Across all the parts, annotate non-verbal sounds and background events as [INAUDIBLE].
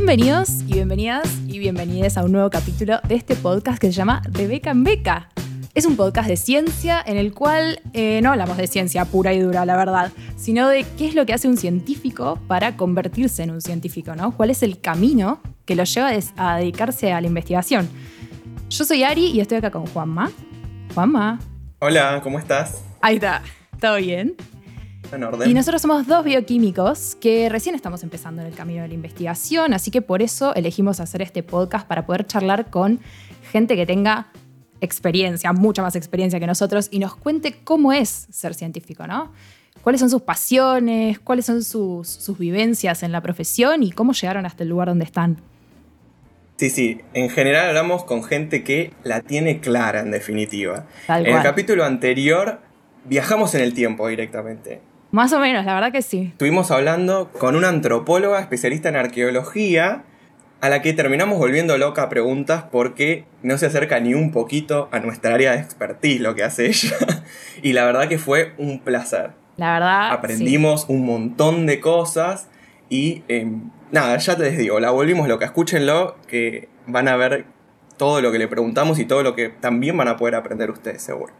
Bienvenidos y bienvenidas y bienvenidas a un nuevo capítulo de este podcast que se llama De Beca en Beca. Es un podcast de ciencia en el cual eh, no hablamos de ciencia pura y dura, la verdad, sino de qué es lo que hace un científico para convertirse en un científico, ¿no? ¿Cuál es el camino que lo lleva a dedicarse a la investigación? Yo soy Ari y estoy acá con Juanma. Juanma. Hola, ¿cómo estás? Ahí está, ¿todo bien? En orden. Y nosotros somos dos bioquímicos que recién estamos empezando en el camino de la investigación, así que por eso elegimos hacer este podcast para poder charlar con gente que tenga experiencia, mucha más experiencia que nosotros, y nos cuente cómo es ser científico, ¿no? ¿Cuáles son sus pasiones? ¿Cuáles son sus, sus vivencias en la profesión? ¿Y cómo llegaron hasta el lugar donde están? Sí, sí, en general hablamos con gente que la tiene clara, en definitiva. Tal en cual. el capítulo anterior viajamos en el tiempo directamente. Más o menos, la verdad que sí. Estuvimos hablando con una antropóloga especialista en arqueología, a la que terminamos volviendo loca a preguntas porque no se acerca ni un poquito a nuestra área de expertise lo que hace ella. [LAUGHS] y la verdad que fue un placer. La verdad. Aprendimos un montón de cosas y eh, nada, ya les digo, la volvimos loca. Escúchenlo que van a ver todo lo que le preguntamos y todo lo que también van a poder aprender ustedes seguro.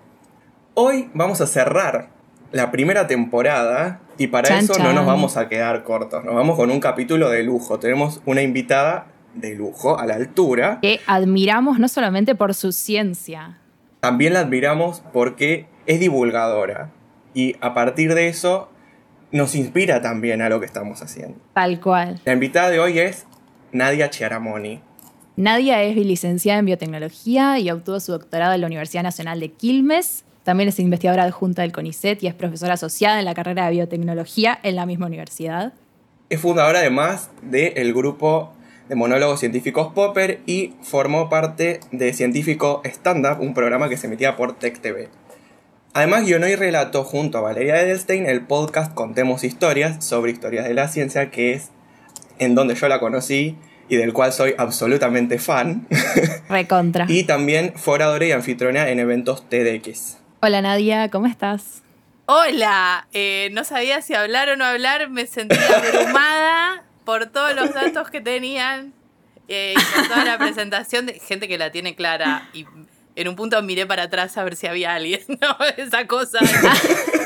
Hoy vamos a cerrar la primera temporada y para Chan, eso no nos vamos a quedar cortos. Nos vamos con un capítulo de lujo. Tenemos una invitada de lujo a la altura. Que admiramos no solamente por su ciencia, También la admiramos porque es divulgadora y a partir de eso nos inspira también a lo que estamos haciendo. tal cual. La invitada de hoy es Nadia Chiaramoni. Nadia es licenciada en biotecnología y obtuvo su doctorado en la Universidad Nacional de Quilmes. También es investigadora adjunta del CONICET y es profesora asociada en la carrera de biotecnología en la misma universidad. Es fundadora además del grupo de monólogos científicos Popper y formó parte de Científico Stand Up, un programa que se emitía por Tech TV. Además guionó y relató junto a Valeria Edelstein el podcast Contemos Historias sobre historias de la ciencia, que es en donde yo la conocí y del cual soy absolutamente fan. [LAUGHS] Recontra. y también fue oradora y anfitriona en eventos TEDx. Hola Nadia, ¿cómo estás? Hola, eh, no sabía si hablar o no hablar, me sentía abrumada por todos los datos que tenían eh, y por toda la presentación de gente que la tiene clara y en un punto miré para atrás a ver si había alguien, [LAUGHS] ¿no? Esa cosa,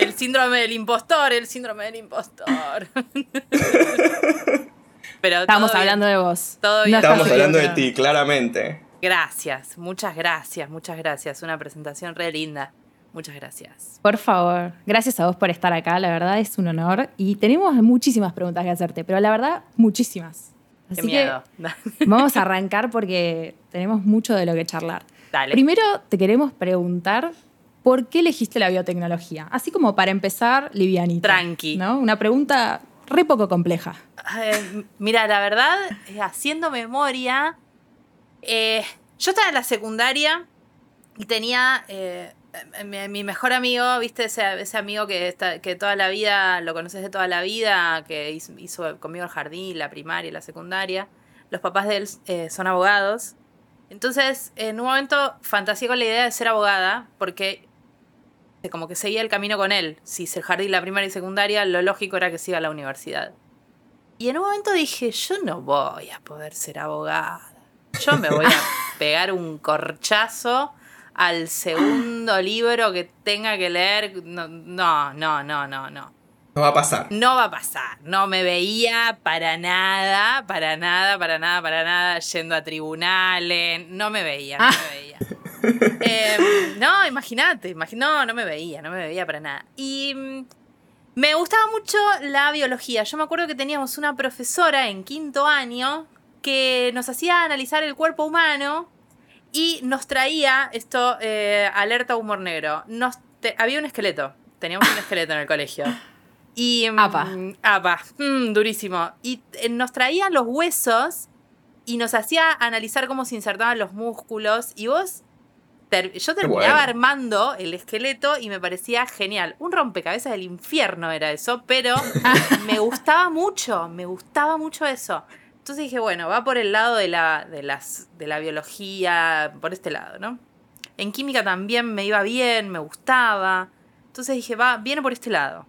el síndrome del impostor, el síndrome del impostor. Pero bien. hablando de vos. Todo bien. Estamos hablando de ti, claramente. Gracias, muchas gracias, muchas gracias. Una presentación re linda. Muchas gracias. Por favor, gracias a vos por estar acá, la verdad es un honor. Y tenemos muchísimas preguntas que hacerte, pero la verdad, muchísimas. Qué Así miedo. que [LAUGHS] vamos a arrancar porque tenemos mucho de lo que charlar. Dale. Primero te queremos preguntar por qué elegiste la biotecnología. Así como para empezar, livianita. Tranqui. ¿no? Una pregunta re poco compleja. Eh, mira, la verdad, eh, haciendo memoria, eh, yo estaba en la secundaria y tenía eh, mi, mi mejor amigo, viste, ese, ese amigo que, está- que toda la vida, lo conoces de toda la vida, que hizo, hizo conmigo el jardín, la primaria y la secundaria. Los papás de él eh, son abogados. Entonces, en un momento fantaseé con la idea de ser abogada, porque eh, como que seguía el camino con él. Si hice el jardín, la primaria y secundaria, lo lógico era que siga a la universidad. Y en un momento dije, yo no voy a poder ser abogada. Yo me voy a [LAUGHS] pegar un corchazo al segundo libro que tenga que leer. No, no, no, no, no, no. No va a pasar. No va a pasar. No me veía para nada, para nada, para nada, para nada, yendo a tribunales. No me veía, no me veía. Eh, no, imagínate, imagi- no, no me veía, no me veía para nada. Y mm, me gustaba mucho la biología. Yo me acuerdo que teníamos una profesora en quinto año que nos hacía analizar el cuerpo humano y nos traía esto, eh, alerta humor negro. Nos te- había un esqueleto, teníamos un esqueleto en el colegio. Y, mm, Apa. apa, mm, durísimo. Y eh, nos traían los huesos y nos hacía analizar cómo se insertaban los músculos. Y vos, ter- yo terminaba bueno. armando el esqueleto y me parecía genial. Un rompecabezas del infierno era eso, pero [LAUGHS] me gustaba mucho, me gustaba mucho eso. Entonces dije, bueno, va por el lado de la, de las, de la biología, por este lado, ¿no? En química también me iba bien, me gustaba. Entonces dije, va, viene por este lado.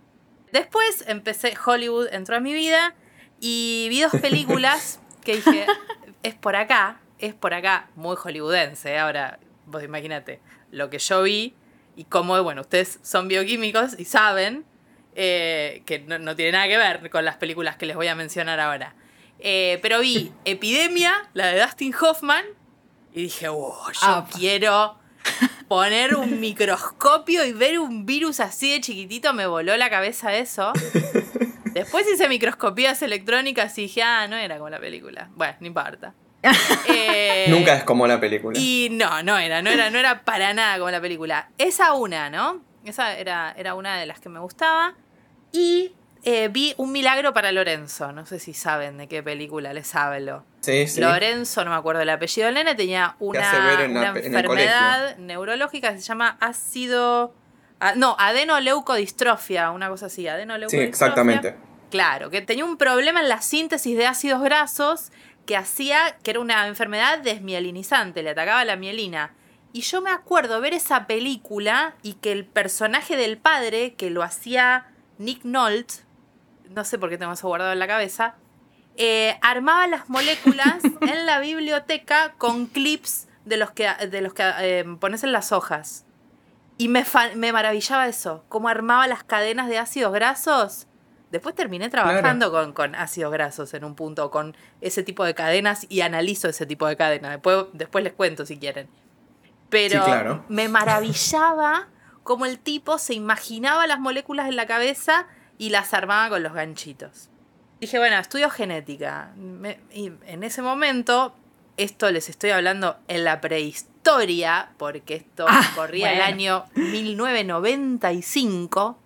Después empecé, Hollywood entró a mi vida y vi dos películas [LAUGHS] que dije, es por acá, es por acá, muy hollywoodense. ¿eh? Ahora, vos imagínate, lo que yo vi y cómo, bueno, ustedes son bioquímicos y saben eh, que no, tiene nada que ver con las películas que les voy a mencionar ahora. Eh, pero vi Epidemia, la de Dustin Hoffman, y dije, oh, yo quiero poner un microscopio y ver un virus así de chiquitito, me voló la cabeza eso. [LAUGHS] Después hice microscopías electrónicas y dije, ah, no era como la película. Bueno, no importa. [LAUGHS] Eh, Nunca es como la película. Y no, no era, no era, no era para nada como la película. Esa una, ¿no? Esa era, era una de las que me gustaba. Y eh, vi Un Milagro para Lorenzo. No sé si saben de qué película les hablo. Sí, sí. Lorenzo, no me acuerdo el apellido del nene, tenía una, enfermedad neurológica que se llama ácido. Ah, no, adenoleucodistrofia, una cosa así. Adenoleucodistrofia. Sí, exactamente. Claro, que tenía un problema en la síntesis de ácidos grasos que hacía que era una enfermedad desmielinizante, le atacaba la mielina. Y yo me acuerdo ver esa película y que el personaje del padre, que lo hacía Nick Nolte, no sé por qué tengo eso guardado en la cabeza, eh, armaba las moléculas [LAUGHS] en la biblioteca con clips de los que, de los que eh, pones en las hojas. Y me, me maravillaba eso, cómo armaba las cadenas de ácidos grasos Después terminé trabajando con, ácidos grasos en un punto, con ese tipo de cadenas y analizo ese tipo de cadenas. Después, después les cuento si quieren. Pero me maravillaba cómo el tipo se imaginaba las moléculas en la cabeza y las armaba con los ganchitos. Dije, bueno, estudio genética. y en ese momento, esto les estoy hablando en la prehistoria, porque esto ah, corría el año 1995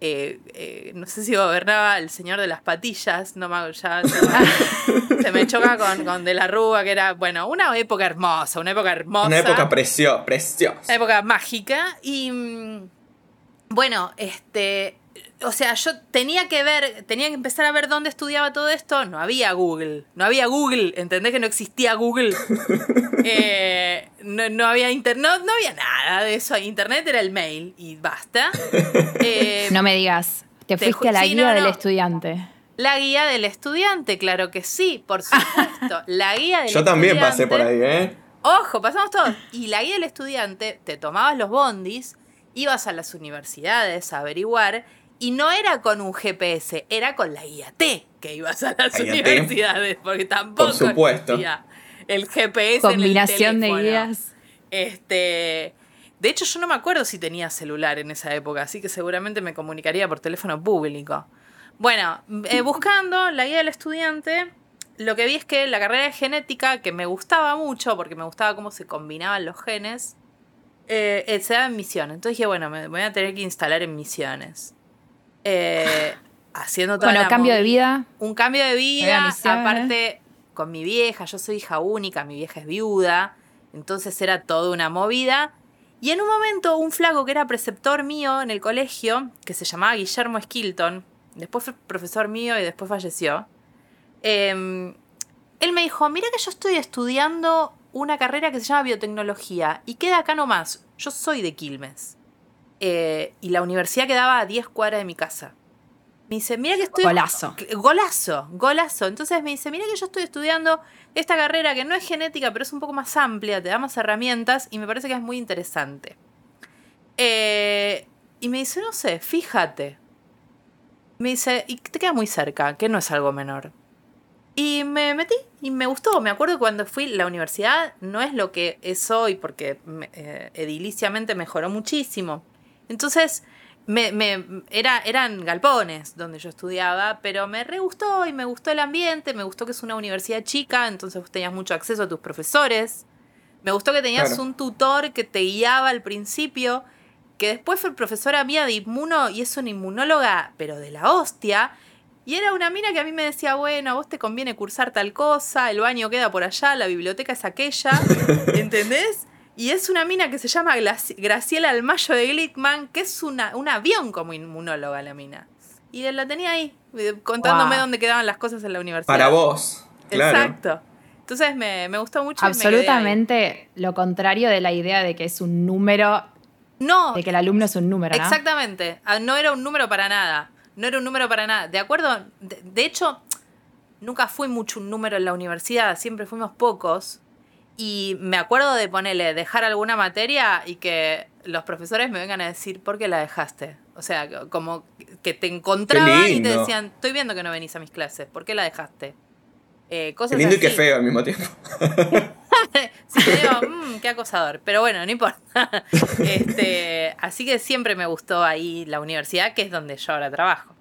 eh, eh, no sé si gobernaba el señor de las patillas, no me ya, [LAUGHS] se me choca con, con, De la Rúa, que era, bueno, una época hermosa, una época hermosa. Una época preciosa, preciosa. Una época mágica. Y mm, bueno, este, o sea, yo tenía que ver, tenía que empezar a ver dónde estudiaba todo esto. No había Google. No había Google. ¿Entendés que no existía Google? [LAUGHS] Eh, no, había internet. No, había nada de eso. Internet era el mail y basta. [LAUGHS] Eh, no me digas. Te fuiste a la guía del estudiante. La guía del estudiante, claro que sí, por [LAUGHS] supuesto. La guía del Yo también pasé por ahí, ¿eh? Ojo, pasamos todos. Y la guía del estudiante, te tomabas los bondis, ibas a las universidades a averiguar y no era con un GPS, era con la IAT que ibas a las universidades, porque tampoco Por supuesto. el GPS Combinación de guías. Este, de hecho, yo no me acuerdo si tenía celular en esa época, así que seguramente me comunicaría por teléfono público. Bueno, eh, buscando la guía del estudiante, lo que vi es que la carrera de genética, que me gustaba mucho, porque me gustaba cómo se combinaban los genes, eh, eh, se daba en misiones. Entonces dije, bueno, me voy a tener que instalar en misiones. Eh, haciendo todo. Bueno, cambio de vida. Un cambio de vida, aparte con mi vieja, yo soy hija única, mi vieja es viuda, entonces era toda una movida. Y en un momento un flaco que era preceptor mío en el colegio, que se llamaba Guillermo Skilton, después fue profesor mío y después falleció, em, él me dijo, mira que yo estoy estudiando una carrera que se llama biotecnología y queda acá nomás, yo soy de Quilmes. Eh, y la universidad quedaba a 10 cuadras de mi casa. Me dice, mira que estoy... Golazo. Golazo, golazo. Entonces me dice, mira que yo estoy estudiando esta carrera que no es genética, pero es un poco más amplia, te da más herramientas y me parece que es muy interesante. Eh, y me dice, no sé, fíjate. Me dice, y te queda muy cerca, que no es algo menor. Y me metí y me gustó. Me acuerdo cuando fui, la universidad no es lo que es hoy, porque eh, ediliciamente mejoró muchísimo. Entonces, me, era, eran galpones donde yo estudiaba, pero me re gustó y me gustó el ambiente, me gustó que es una universidad chica, entonces tenías mucho acceso a tus profesores. Me gustó que tenías un tutor que te guiaba al principio, que después fue profesora mía de inmuno y es una inmunóloga, pero de la hostia. Y era una mina que a mí me decía, bueno, a vos te conviene cursar tal cosa, el baño queda por allá, la biblioteca es aquella, [LAUGHS] ¿entendés? Y es una mina que se llama Graciela Almayo de Glickman, que es una, un avión como inmunóloga la mina. Y él la tenía ahí, eh, contándome dónde quedaban las cosas en la universidad. Para vos. Claro. Exacto. Entonces me, gustó mucho. Absolutamente lo contrario de la idea de que es un número. No. De que el alumno es un número, ¿no? Exactamente. Ah, no era un número para nada. No era un número para nada. De acuerdo. De, hecho, nunca fui mucho un número en la universidad, siempre fuimos pocos. Y me acuerdo de ponerle, dejar alguna materia y que los profesores me vengan a decir, ¿por qué la dejaste? O sea, como que te encontraban y te decían, estoy viendo que no venís a mis clases, ¿por qué la dejaste? Eh, cosas qué lindo y qué feo al mismo tiempo. [LAUGHS] sí, te digo, mmm, qué acosador. Pero bueno, no importa. [LAUGHS] Este, así que siempre me gustó ahí la universidad, que es donde yo ahora trabajo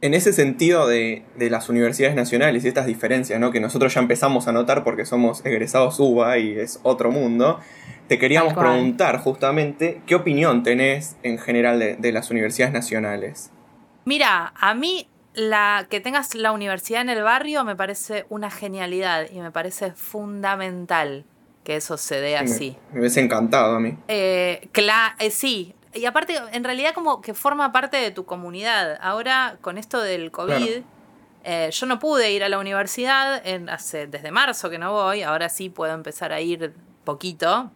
en ese sentido de, las universidades nacionales y estas diferencias, ¿no? que nosotros ya empezamos a notar porque somos egresados UBA y es otro mundo, te queríamos preguntar justamente qué opinión tenés en general de, las universidades nacionales. Mira, a mí la que tengas la universidad en el barrio me parece una genialidad y me parece fundamental que eso se dé así. Me, hubiese encantado a mí. Eh, eh, sí, y aparte, en realidad como que forma parte de tu comunidad. Ahora, con esto del COVID, eh, yo no pude ir a la universidad en, hace, desde marzo que no voy, ahora sí puedo empezar a ir poquito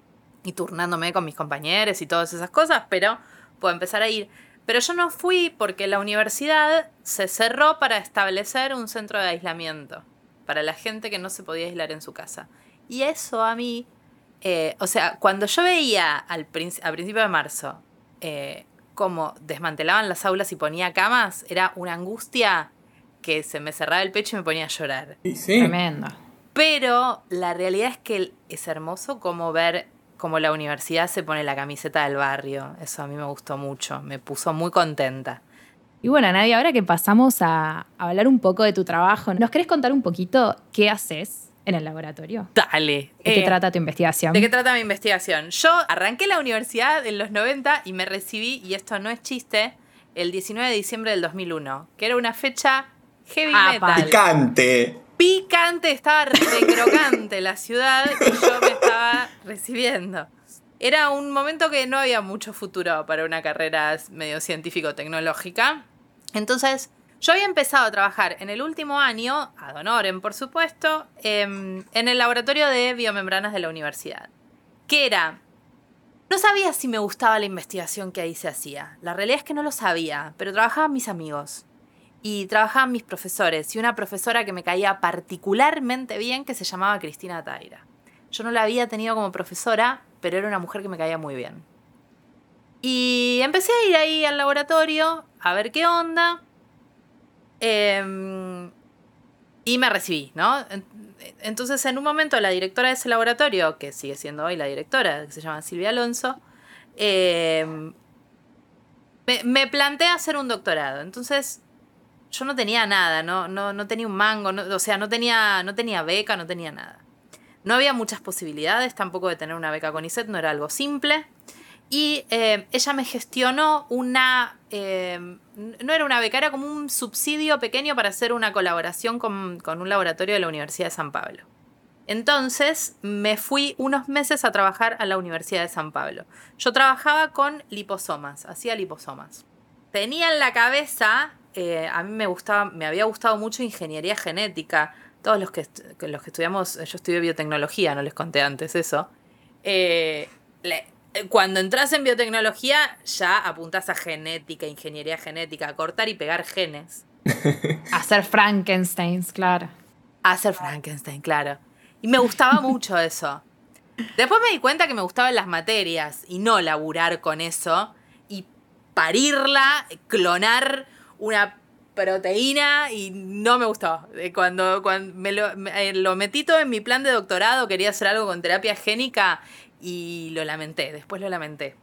y turnándome con mis compañeros y todas esas cosas, pero puedo empezar a ir. Pero yo no fui porque la universidad se cerró para establecer un centro de aislamiento para la gente que no se podía aislar en su casa. Y eso a mí, eh, o sea, cuando yo veía al a principio de marzo eh, como desmantelaban las aulas y ponía camas, era una angustia que se me cerraba el pecho y me ponía a llorar. Tremendo. Pero la realidad es que es hermoso como ver cómo la universidad se pone la camiseta del barrio. Eso a mí me gustó mucho, me puso muy contenta. Y bueno, Nadia, ahora que pasamos a hablar un poco de tu trabajo, ¿nos querés contar un poquito qué haces en el laboratorio. Dale. ¿De qué eh, trata tu investigación? ¿De qué trata mi investigación? Yo arranqué la universidad en los 90 y me recibí, y esto no es chiste, el 19 de diciembre del 2001, que era una fecha heavy metal. Picante. Picante, estaba recrocante la ciudad y yo me estaba recibiendo. Era un momento que no había mucho futuro para una carrera medio científico-tecnológica. Entonces, yo había empezado a trabajar en el último año, ad honorem por supuesto, em, en el laboratorio de biomembranas de la universidad. Que era... No sabía si me gustaba la investigación que ahí se hacía. La realidad es que no lo sabía, pero trabajaban mis amigos. Y trabajaban mis profesores y una profesora que me caía particularmente bien que se llamaba Cristina Taira. Yo no la había tenido como profesora, pero era una mujer que me caía muy bien. Y empecé a ir ahí al laboratorio a ver qué onda. Em, y me recibí, ¿no? Entonces, en un momento, la directora de ese laboratorio, que sigue siendo hoy la directora, que se llama Silvia Alonso, em, me, plantea hacer un doctorado. Entonces, yo no tenía nada, no, no, tenía un mango, o sea, no tenía, no tenía beca, no tenía nada. No había muchas posibilidades tampoco de tener una beca con ISET, no era algo simple. Y eh, ella me gestionó una, eh, no era una beca, era como un subsidio pequeño para hacer una colaboración con, un laboratorio de la Universidad de San Pablo. Entonces me fui unos meses a trabajar a la Universidad de San Pablo. Yo trabajaba con liposomas, hacía liposomas. Tenía en la cabeza, eh, a mí me gustaba, me había gustado mucho ingeniería genética. Todos los que, los que estudiamos, yo estudié biotecnología, no les conté antes eso. le, cuando entras en biotecnología, ya apuntas a genética, ingeniería genética, a cortar y pegar genes. [LAUGHS] hacer Frankensteins, claro. hacer Frankenstein, claro. Y me gustaba [LAUGHS] mucho eso. Después me di cuenta que me gustaban las materias y no laburar con eso y parirla, clonar una proteína y no me gustó. Cuando, cuando me lo, me lo metí todo en mi plan de doctorado, quería hacer algo con terapia génica y lo lamenté, después lo lamenté,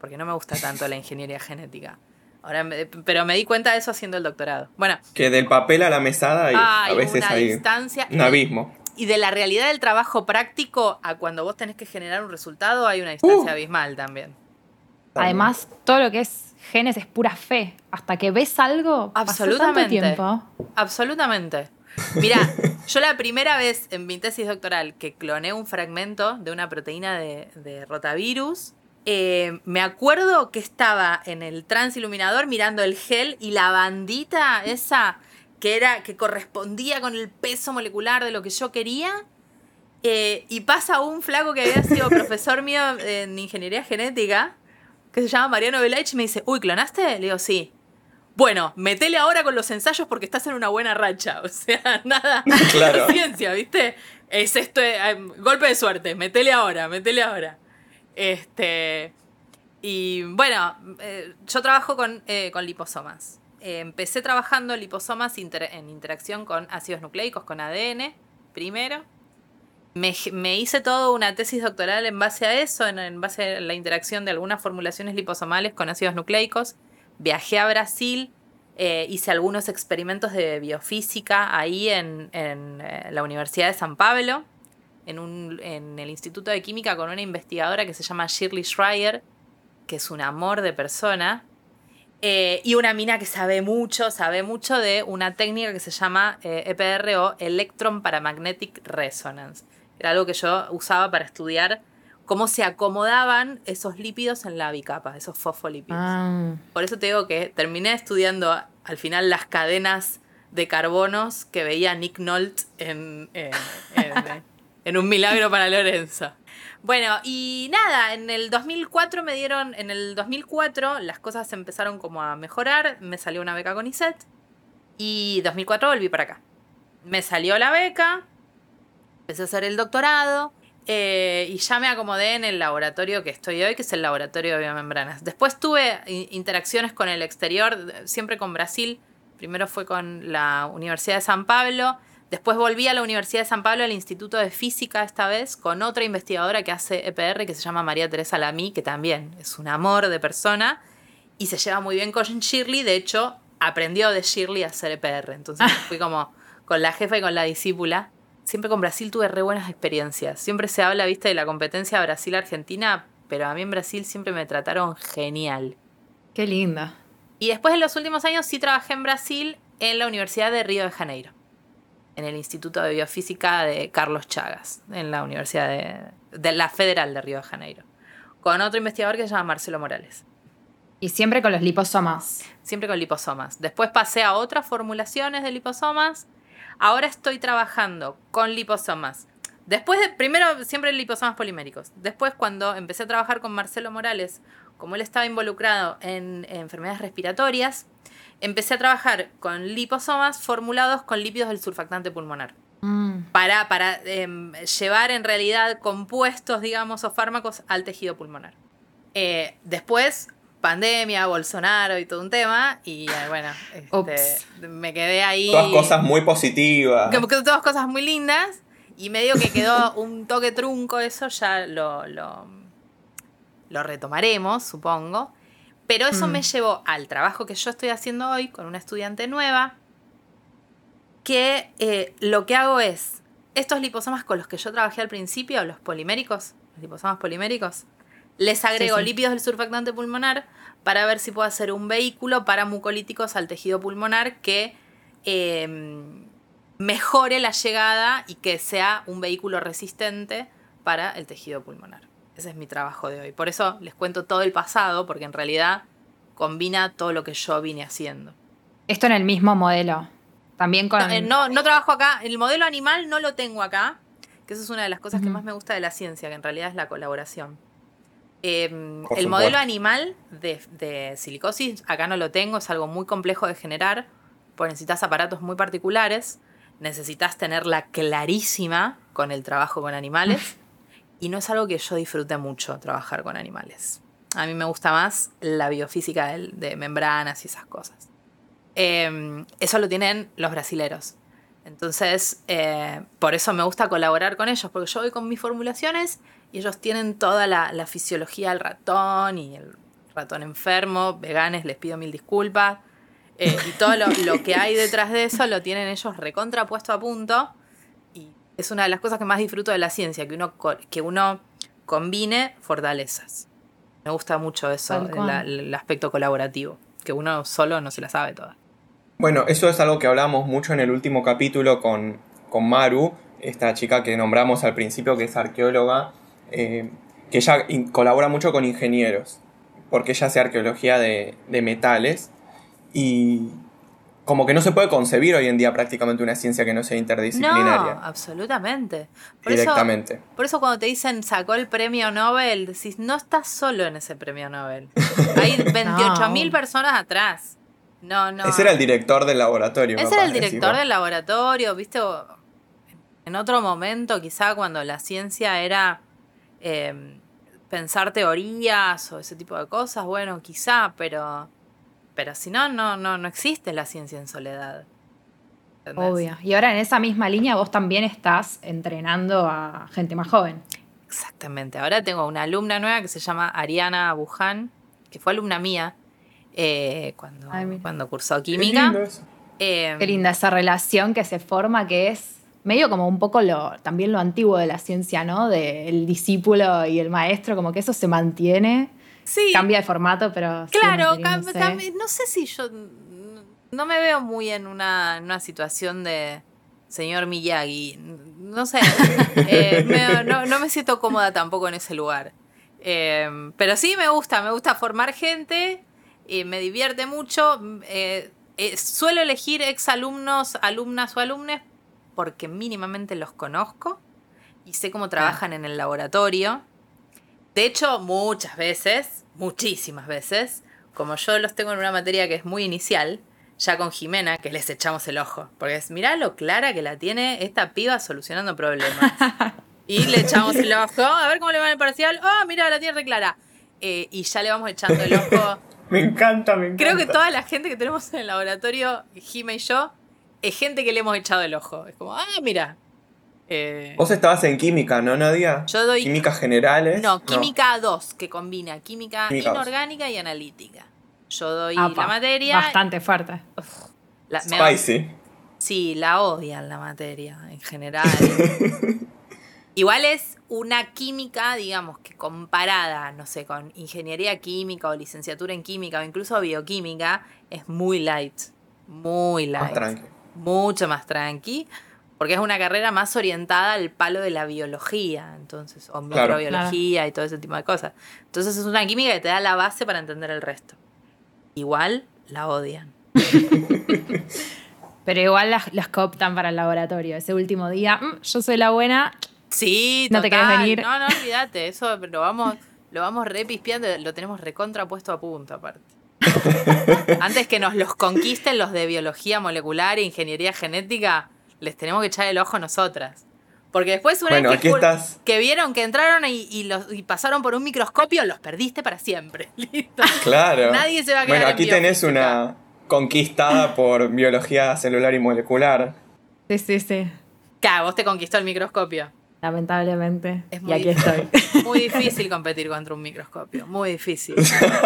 porque no me gusta tanto la ingeniería genética. Ahora pero me di cuenta de eso haciendo el doctorado. Bueno. Que del papel a la mesada hay, a veces una hay distancia, un abismo. Y de la realidad del trabajo práctico a cuando vos tenés que generar un resultado hay una distancia uh. abismal también. Además, todo lo que es genes es pura fe. Hasta que ves algo, absolutamente. tiempo. Absolutamente. Mira, [LAUGHS] yo la primera vez en mi tesis doctoral que cloné un fragmento de una proteína de, rotavirus, eh, me acuerdo que estaba en el transiluminador mirando el gel y la bandita esa que era que correspondía con el peso molecular de lo que yo quería. Eh, y pasa un flaco que había sido profesor mío en ingeniería genética, que se llama Mariano Velaich, y me dice, uy, ¿clonaste? Le digo, sí. Bueno, metele ahora con los ensayos porque estás en una buena racha. O sea, [LAUGHS] nada. Claro. Ciencia, ¿viste? Es esto, eh, golpe de suerte, metele ahora, metele ahora. Este. Y bueno, eh, yo trabajo con, eh, con liposomas. Eh, empecé trabajando liposomas inter- en interacción con ácidos nucleicos, con ADN, primero. Me, me hice toda una tesis doctoral en base a eso, en, en base a la interacción de algunas formulaciones liposomales con ácidos nucleicos. Viajé a Brasil, eh, hice algunos experimentos de biofísica ahí en, eh, la Universidad de San Pablo, en el Instituto de Química con una investigadora que se llama Shirley Schreier, que es un amor de persona. Eh, y una mina que sabe mucho, sabe mucho de una técnica que se llama eh, EPR o Electron Paramagnetic Resonance. Era algo que yo usaba para estudiar cómo se acomodaban esos lípidos en la bicapa, esos fosfolípidos. Ah. Por eso te digo que terminé estudiando al final las cadenas de carbonos que veía Nick Nolte en, en, en- [LAUGHS] en Un Milagro para Lorenzo. Bueno, y nada, en el 2004 me dieron, en el 2004 las cosas empezaron como a mejorar, me salió una beca con ISET y 2004 volví para acá. Me salió la beca, empecé a hacer el doctorado eh, y ya me acomodé en el laboratorio que estoy hoy, que es el laboratorio de biomembranas. Después tuve interacciones con el exterior, siempre con Brasil. Primero fue con la Universidad de San Pablo. Después volví a la Universidad de San Pablo, al Instituto de Física esta vez, con otra investigadora que hace EPR, que se llama María Teresa Lamí, que también es un amor de persona y se lleva muy bien con Shirley. De hecho, aprendió de Shirley a hacer EPR. Entonces [LAUGHS] fui como con la jefa y con la discípula. Siempre con Brasil tuve re buenas experiencias. Siempre se habla, viste, de la competencia Brasil-Argentina, pero a mí en Brasil siempre me trataron genial. Qué linda. Y después en los últimos años sí trabajé en Brasil en la Universidad de Río de Janeiro, en el Instituto de Biofísica de Carlos Chagas, en la Universidad de, de la Federal de Río de Janeiro, con otro investigador que se llama Marcelo Morales. Y siempre con los liposomas. siempre con liposomas. Después pasé a otras formulaciones de liposomas. Ahora estoy trabajando con liposomas. Después de, primero siempre liposomas poliméricos. Después cuando empecé a trabajar con Marcelo Morales, como él estaba involucrado en, enfermedades respiratorias, empecé a trabajar con liposomas formulados con lípidos del surfactante pulmonar Mm. para, para em, llevar en realidad compuestos, digamos, o fármacos al tejido pulmonar. Eh, después, pandemia, Bolsonaro y todo un tema, y eh, bueno, este, me quedé ahí. Todas cosas muy positivas. Como que todas cosas muy lindas, y medio que quedó [LAUGHS] un toque trunco, eso ya lo, lo, lo retomaremos, supongo. Pero eso Mm. me llevó al trabajo que yo estoy haciendo hoy con una estudiante nueva, que eh, lo que hago es, estos liposomas con los que yo trabajé al principio, los poliméricos, los liposomas poliméricos, les agrego sí. lípidos del surfactante pulmonar para ver si puedo hacer un vehículo para mucolíticos al tejido pulmonar que eh, mejore la llegada y que sea un vehículo resistente para el tejido pulmonar. Ese es mi trabajo de hoy. Por eso les cuento todo el pasado, porque en realidad combina todo lo que yo vine haciendo. Esto en el mismo modelo. También con. No, eh, no, no trabajo acá. El modelo animal no lo tengo acá, que eso es una de las cosas que más me gusta de la ciencia, que en realidad es la colaboración. Eh, Por el supuesto. modelo animal de, de silicosis acá no lo tengo, es algo muy complejo de generar, porque necesitas aparatos muy particulares, necesitas tenerla clarísima con el trabajo con animales, [LAUGHS] y no es algo que yo disfrute mucho trabajar con animales. A mí me gusta más la biofísica de membranas y esas cosas. Eh, eso lo tienen los brasileros. Entonces, eh, por eso me gusta colaborar con ellos, porque yo voy con mis formulaciones y ellos tienen toda la, la fisiología del ratón y el ratón enfermo, veganes, les pido mil disculpas. eh, y todo lo, lo que hay detrás de eso lo tienen ellos recontrapuesto a punto. Y es una de las cosas que más disfruto de la ciencia, que uno, que uno combine fortalezas. Me gusta mucho eso, la- el aspecto colaborativo, que uno solo no se la sabe toda. Bueno, eso es algo que hablamos mucho en el último capítulo con, con Maru, esta chica que nombramos al principio, que es arqueóloga, eh, que ella colabora mucho con ingenieros, porque ella hace arqueología de, de metales y como que no se puede concebir hoy en día prácticamente una ciencia que no sea No, interdisciplinaria absolutamente. Por eso, directamente. por eso cuando te dicen sacó el premio Nobel, decís, no estás solo en ese premio Nobel. [LAUGHS] Hay 28.000 No. personas atrás. No, no. Ese era el director del laboratorio. Ese era el director del laboratorio, ¿viste? En otro momento, quizá cuando la ciencia era eh, pensar teorías o ese tipo de cosas, bueno, quizá, pero, pero si no, no, no, no existe la ciencia en soledad. Obvio. Y ahora en esa misma línea vos también estás entrenando a gente más joven. Exactamente. Ahora tengo una alumna nueva que se llama Ariana Buján, que fue alumna mía eh, cuando, cuando cursó química. Qué, Qué linda esa relación que se forma, que es medio como un poco lo, también lo antiguo de la ciencia, ¿no? Del discípulo y el maestro, como que eso se mantiene. Sí. Cambia de formato, pero. Claro, no sé si yo. No me veo muy en una, situación de señor Miyagi. No sé. [LAUGHS] Eh, no, me siento cómoda tampoco en ese lugar. Eh, pero sí me gusta, me gusta formar gente. y me divierte mucho. Eh, suelo elegir exalumnos, alumnas o alumnes porque mínimamente los conozco y sé cómo trabajan en el laboratorio. De hecho, muchas veces, muchísimas veces, como yo los tengo en una materia que es muy inicial, ya con Jimena, que les echamos el ojo. Porque es, mirá lo clara que la tiene esta piba solucionando problemas. [LAUGHS] y le echamos el ojo, a ver cómo le va en el parcial. Oh, mira, la tiene re clara. Eh, y ya le vamos echando el ojo. [LAUGHS] me encanta, me encanta. Creo que toda la gente que tenemos en el laboratorio, Jime y yo, es gente que le hemos echado el ojo. Es como, ah, mira. Eh, Vos estabas en química, ¿no, Nadia? Yo doy. Químicas generales. No, química 2, que combina química, inorgánica y analítica. Yo doy la materia. Bastante fuerte. Spicy. Sí, la odian la materia en general. [LAUGHS] Igual es una química, digamos, que comparada, no sé, con ingeniería química o licenciatura en química o incluso bioquímica, es muy light. Muy light mucho más tranqui, porque es una carrera más orientada al palo de la biología, entonces, o microbiología y todo ese tipo de cosas. Entonces es una química que te da la base para entender el resto. Igual la odian. [LAUGHS] Pero igual las, las, cooptan para el laboratorio. Ese último día, mm, yo soy la buena. Sí, no te quieres venir. No, no, olvídate, eso lo vamos, lo vamos repispeando, lo tenemos recontrapuesto a punto aparte. [LAUGHS] Antes que nos los conquisten los de biología molecular e ingeniería genética, les tenemos que echar el ojo a nosotras. Porque después una vez que, vieron que entraron y, los, pasaron por un microscopio, los perdiste para siempre. [LAUGHS] Listo. Claro. Nadie se va a quedar Bueno, aquí tenés una conquistada [LAUGHS] por biología celular y molecular. Sí, sí, sí. Claro, vos te conquistó el microscopio. Lamentablemente. y aquí estoy. Muy [LAUGHS] difícil competir contra un microscopio. Muy difícil.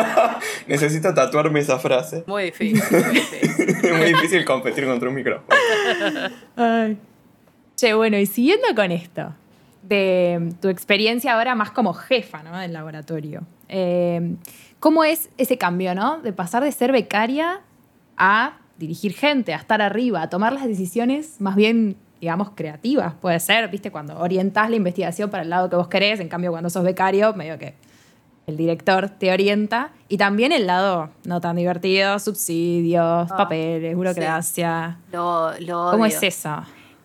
[LAUGHS] Necesito tatuarme esa frase. Muy [LAUGHS] difícil. Muy difícil, muy difícil competir contra un microscopio. Ay. Che, bueno, y siguiendo con esto, de tu experiencia ahora más como jefa ¿no? del laboratorio. Eh, ¿Cómo es ese cambio, ¿no? De pasar de ser becaria a dirigir gente, a estar arriba, a tomar las decisiones más bien digamos, creativas, puede ser, ¿viste? Cuando orientás la investigación para el lado que vos querés, en cambio cuando sos becario, medio que el director te orienta, y también el lado no tan divertido, subsidios, ah, papeles, burocracia. Lo, lo, odio. ¿Cómo es eso?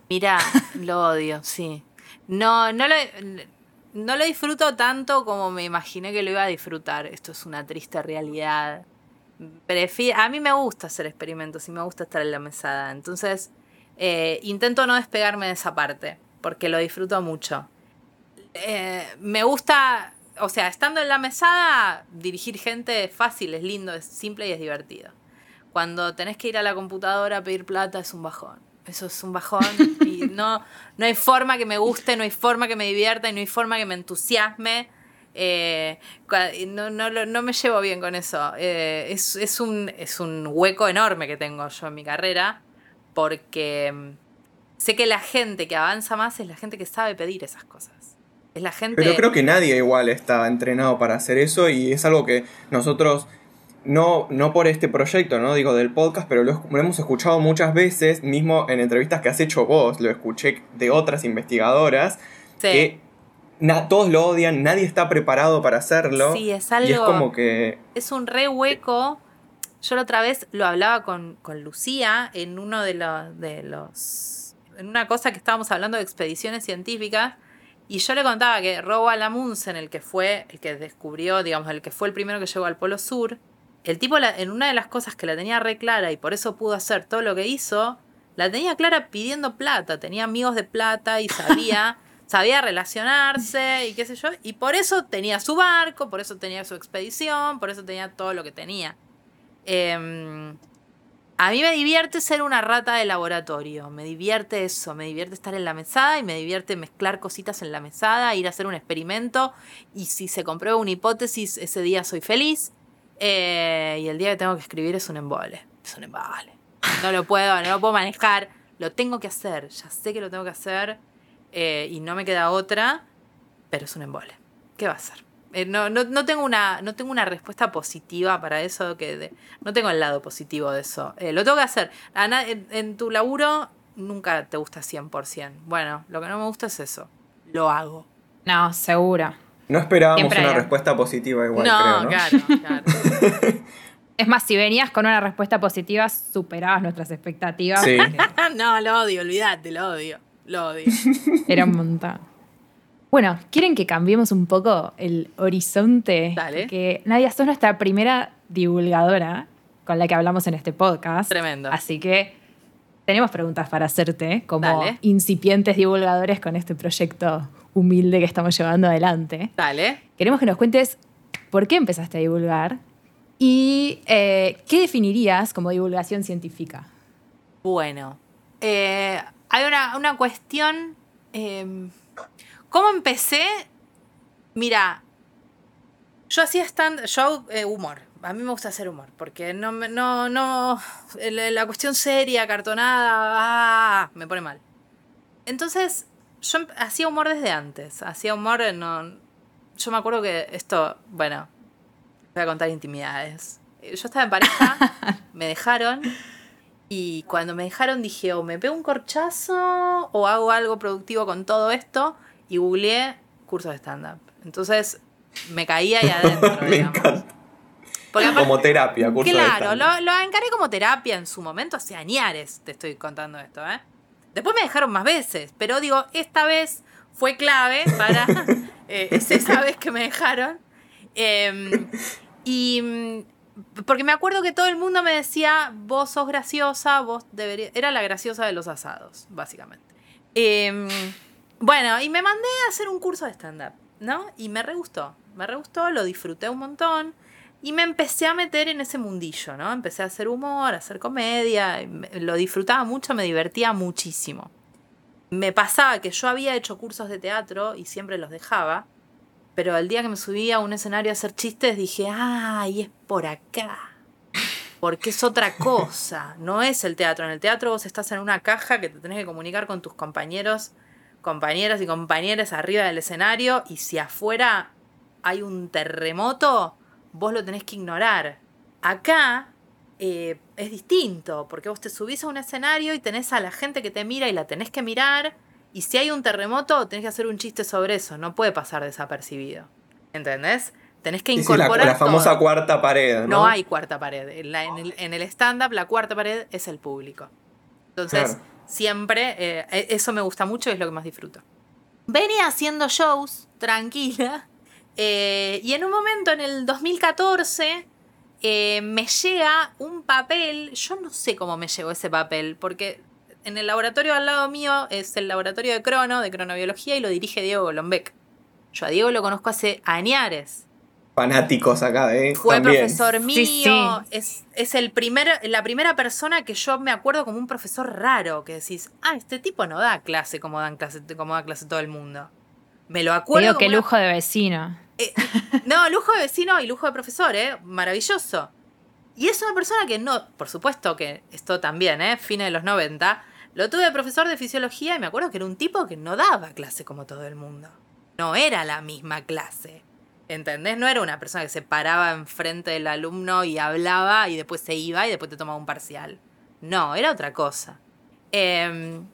Mira, [LAUGHS] lo odio, sí. No, no lo, no lo disfruto tanto como me imaginé que lo iba a disfrutar. Esto es una triste realidad. a mí me gusta hacer experimentos y me gusta estar en la mesada. Entonces, eh, intento no despegarme de esa parte, porque lo disfruto mucho. Eh, me gusta, o sea, estando en la mesada, dirigir gente es fácil, es lindo, es simple y es divertido. Cuando tenés que ir a la computadora a pedir plata es un bajón. Eso es un bajón y [LAUGHS] no, no hay forma que me guste, no hay forma que me divierta y no hay forma que me entusiasme. Eh, no, no, me llevo bien con eso. es, un, es un hueco enorme que tengo yo en mi carrera porque mm, sé que la gente que avanza más es la gente que sabe pedir esas cosas. Es la gente... Pero creo que nadie igual está entrenado para hacer eso y es algo que nosotros, no, no por este proyecto, ¿no? Digo, del podcast, pero lo, hemos escuchado muchas veces, mismo en entrevistas que has hecho vos, lo escuché de otras investigadoras, que todos lo odian, nadie está preparado para hacerlo. Sí, es algo... Y es como que... Es un re hueco yo la otra vez lo hablaba con, Lucía en uno de los, de los. en una cosa que estábamos hablando de expediciones científicas. Y yo le contaba que Robo Amundsen, el que fue, el que descubrió, digamos, el que fue el primero que llegó al Polo Sur, el tipo en una de las cosas que la tenía re clara y por eso pudo hacer todo lo que hizo, la tenía clara pidiendo plata, tenía amigos de plata y sabía, [LAUGHS] sabía relacionarse y qué sé yo, y por eso tenía su barco, por eso tenía su expedición, por eso tenía todo lo que tenía. Em, a mí me divierte ser una rata de laboratorio, me divierte eso, me divierte estar en la mesada y me divierte mezclar cositas en la mesada, ir a hacer un experimento. Y si se comprueba una hipótesis, ese día soy feliz. Eh, y el día que tengo que escribir es un embole, es un embole. No lo puedo, no lo puedo manejar, lo tengo que hacer, ya sé que lo tengo que hacer eh, y no me queda otra, pero es un embole. ¿Qué va a ser? Eh, no, no, tengo una, no tengo una respuesta positiva para eso, que no tengo el lado positivo de eso. Eh, lo tengo que hacer. en, tu laburo nunca te gusta 100%. Bueno, lo que no me gusta es eso. Lo hago. No, seguro. No esperábamos una respuesta positiva igual, no, claro, claro. [LAUGHS] Es más, si venías con una respuesta positiva, superabas nuestras expectativas. Sí. [LAUGHS] no, lo odio, olvídate, lo odio. Lo odio. Era un montón. Bueno, ¿quieren que cambiemos un poco el horizonte? Dale. Que Nadia, sos nuestra primera divulgadora con la que hablamos en este podcast. Tremendo. Así que tenemos preguntas para hacerte como incipientes divulgadores con este proyecto humilde que estamos llevando adelante. Dale. Queremos que nos cuentes por qué empezaste a divulgar y eh, qué definirías como divulgación científica. Bueno, eh, hay una, cuestión... Em, ¿Cómo empecé? Mira, yo hacía stand, yo eh, humor. A mí me gusta hacer humor, porque no, no, no, la cuestión seria, cartonada, ah, me pone mal. Entonces, yo hacía humor desde antes. Hacía humor, no, yo me acuerdo que esto, bueno, voy a contar intimidades. Yo estaba en pareja, [LAUGHS] me dejaron y cuando me dejaron dije, o me pego un corchazo o hago algo productivo con todo esto y googleé cursos de stand-up. Entonces me caía ahí [LAUGHS] adentro. me encanta. como terapia, curso Claro, lo, lo, encaré como terapia en su momento, hace añares te estoy contando esto, ¿eh? Después me dejaron más veces, pero digo, esta vez fue clave para. [LAUGHS] eh, es esa vez que me dejaron. Em, y. Mm, porque me acuerdo que todo el mundo me decía, vos sos graciosa, vos deberías. Era la graciosa de los asados, básicamente. Eh, bueno, y me mandé a hacer un curso de stand-up, ¿no? Y me re gustó, me re gustó, lo disfruté un montón. Y me empecé a meter en ese mundillo, ¿no? Empecé a hacer humor, a hacer comedia, lo disfrutaba mucho, me divertía muchísimo. Me pasaba que yo había hecho cursos de teatro y siempre los dejaba, pero el día que me subía a un escenario a hacer chistes dije, ¡ay, es por acá! Porque es otra cosa, no es el teatro. En el teatro vos estás en una caja que te tenés que comunicar con tus compañeros compañeros y compañeras arriba del escenario y si afuera hay un terremoto, vos lo tenés que ignorar. Acá eh, es distinto, porque vos te subís a un escenario y tenés a la gente que te mira y la tenés que mirar, y si hay un terremoto, tenés que hacer un chiste sobre eso, no puede pasar desapercibido. ¿Entendés? Tenés que incorporar. la, famosa cuarta pared. ¿no? no hay cuarta pared. En, el, stand-up, la cuarta pared es el público. Entonces siempre, eh, e, eso me gusta mucho y es lo que más disfruto. Venía haciendo shows, tranquila, [LAUGHS] eh, y en un momento, en el 2014, eh, me llega un papel, yo no sé cómo me llegó ese papel, porque en el laboratorio al lado mío es el laboratorio de crono, de cronobiología, y lo dirige Diego Golombek. Yo a Diego lo conozco hace añares fanáticos acá, ¿eh? Fue profesor mío, Es, es, el primer, la primera persona que yo me acuerdo como un profesor raro, que decís, ah, este tipo no da clase como, dan clase, como da clase todo el mundo. Me lo acuerdo. Digo, qué lujo de vecino. Eh, [LAUGHS] no, lujo de vecino y lujo de profesor, ¿eh? Maravilloso. Y es una persona que no, por supuesto que esto también, ¿eh? Fines de los 90. Lo tuve de profesor de fisiología y me acuerdo que era un tipo que no daba clase como todo el mundo. No era la misma clase. ¿Entendés? No era una persona que se paraba enfrente del alumno y hablaba y después se iba y después te tomaba un parcial. No, era otra cosa. Em,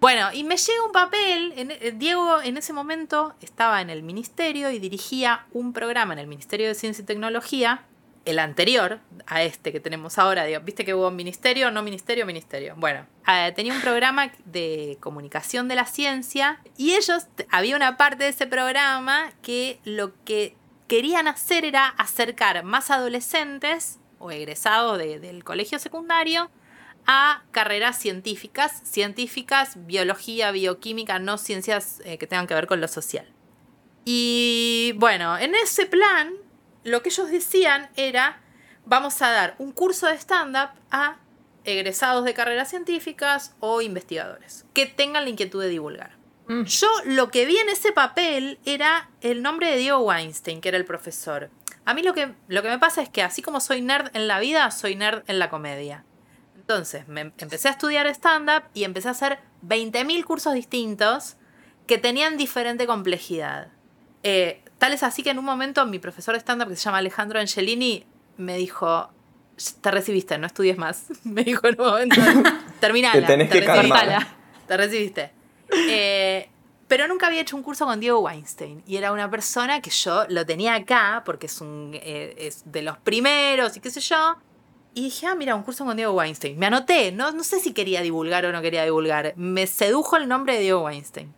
bueno, y me llega un papel. Eh, Diego en ese momento estaba en el ministerio y dirigía un programa en el Ministerio de Ciencia y Tecnología, el anterior a este que tenemos ahora. Viste que hubo ministerio, no ministerio, ministerio. Bueno, eh, tenía un programa de comunicación de la ciencia y ellos, había una parte de ese programa que lo que querían hacer era acercar más adolescentes o egresados del colegio secundario a carreras científicas, científicas, biología, bioquímica, no ciencias eh, que tengan que ver con lo social. Y bueno, en ese plan, lo que ellos decían era, vamos a dar un curso de stand-up a egresados de carreras científicas o investigadores que tengan la inquietud de divulgar. Mm. Yo lo que vi en ese papel era el nombre de Diego Weinstein, que era el profesor. A mí lo que, lo que me pasa es que así como soy nerd en la vida, soy nerd en la comedia. Entonces, me empecé a estudiar stand-up y empecé a hacer 20.000 cursos distintos que tenían diferente complejidad. Eh, tal es así que en un momento mi profesor de stand-up, que se llama Alejandro Angelini, me dijo, te recibiste, no estudies más. [LAUGHS] me dijo en un momento, [LAUGHS] terminala. te tenés que calmar. Te recibiste. Eh, pero nunca había hecho un curso con Diego Weinstein. Y era una persona que yo lo tenía acá, porque es, un, eh, es de los primeros y qué sé yo. Y dije, ah, mira, un curso con Diego Weinstein. Me anoté, no, no sé si quería divulgar o no quería divulgar. Me sedujo el nombre de Diego Weinstein.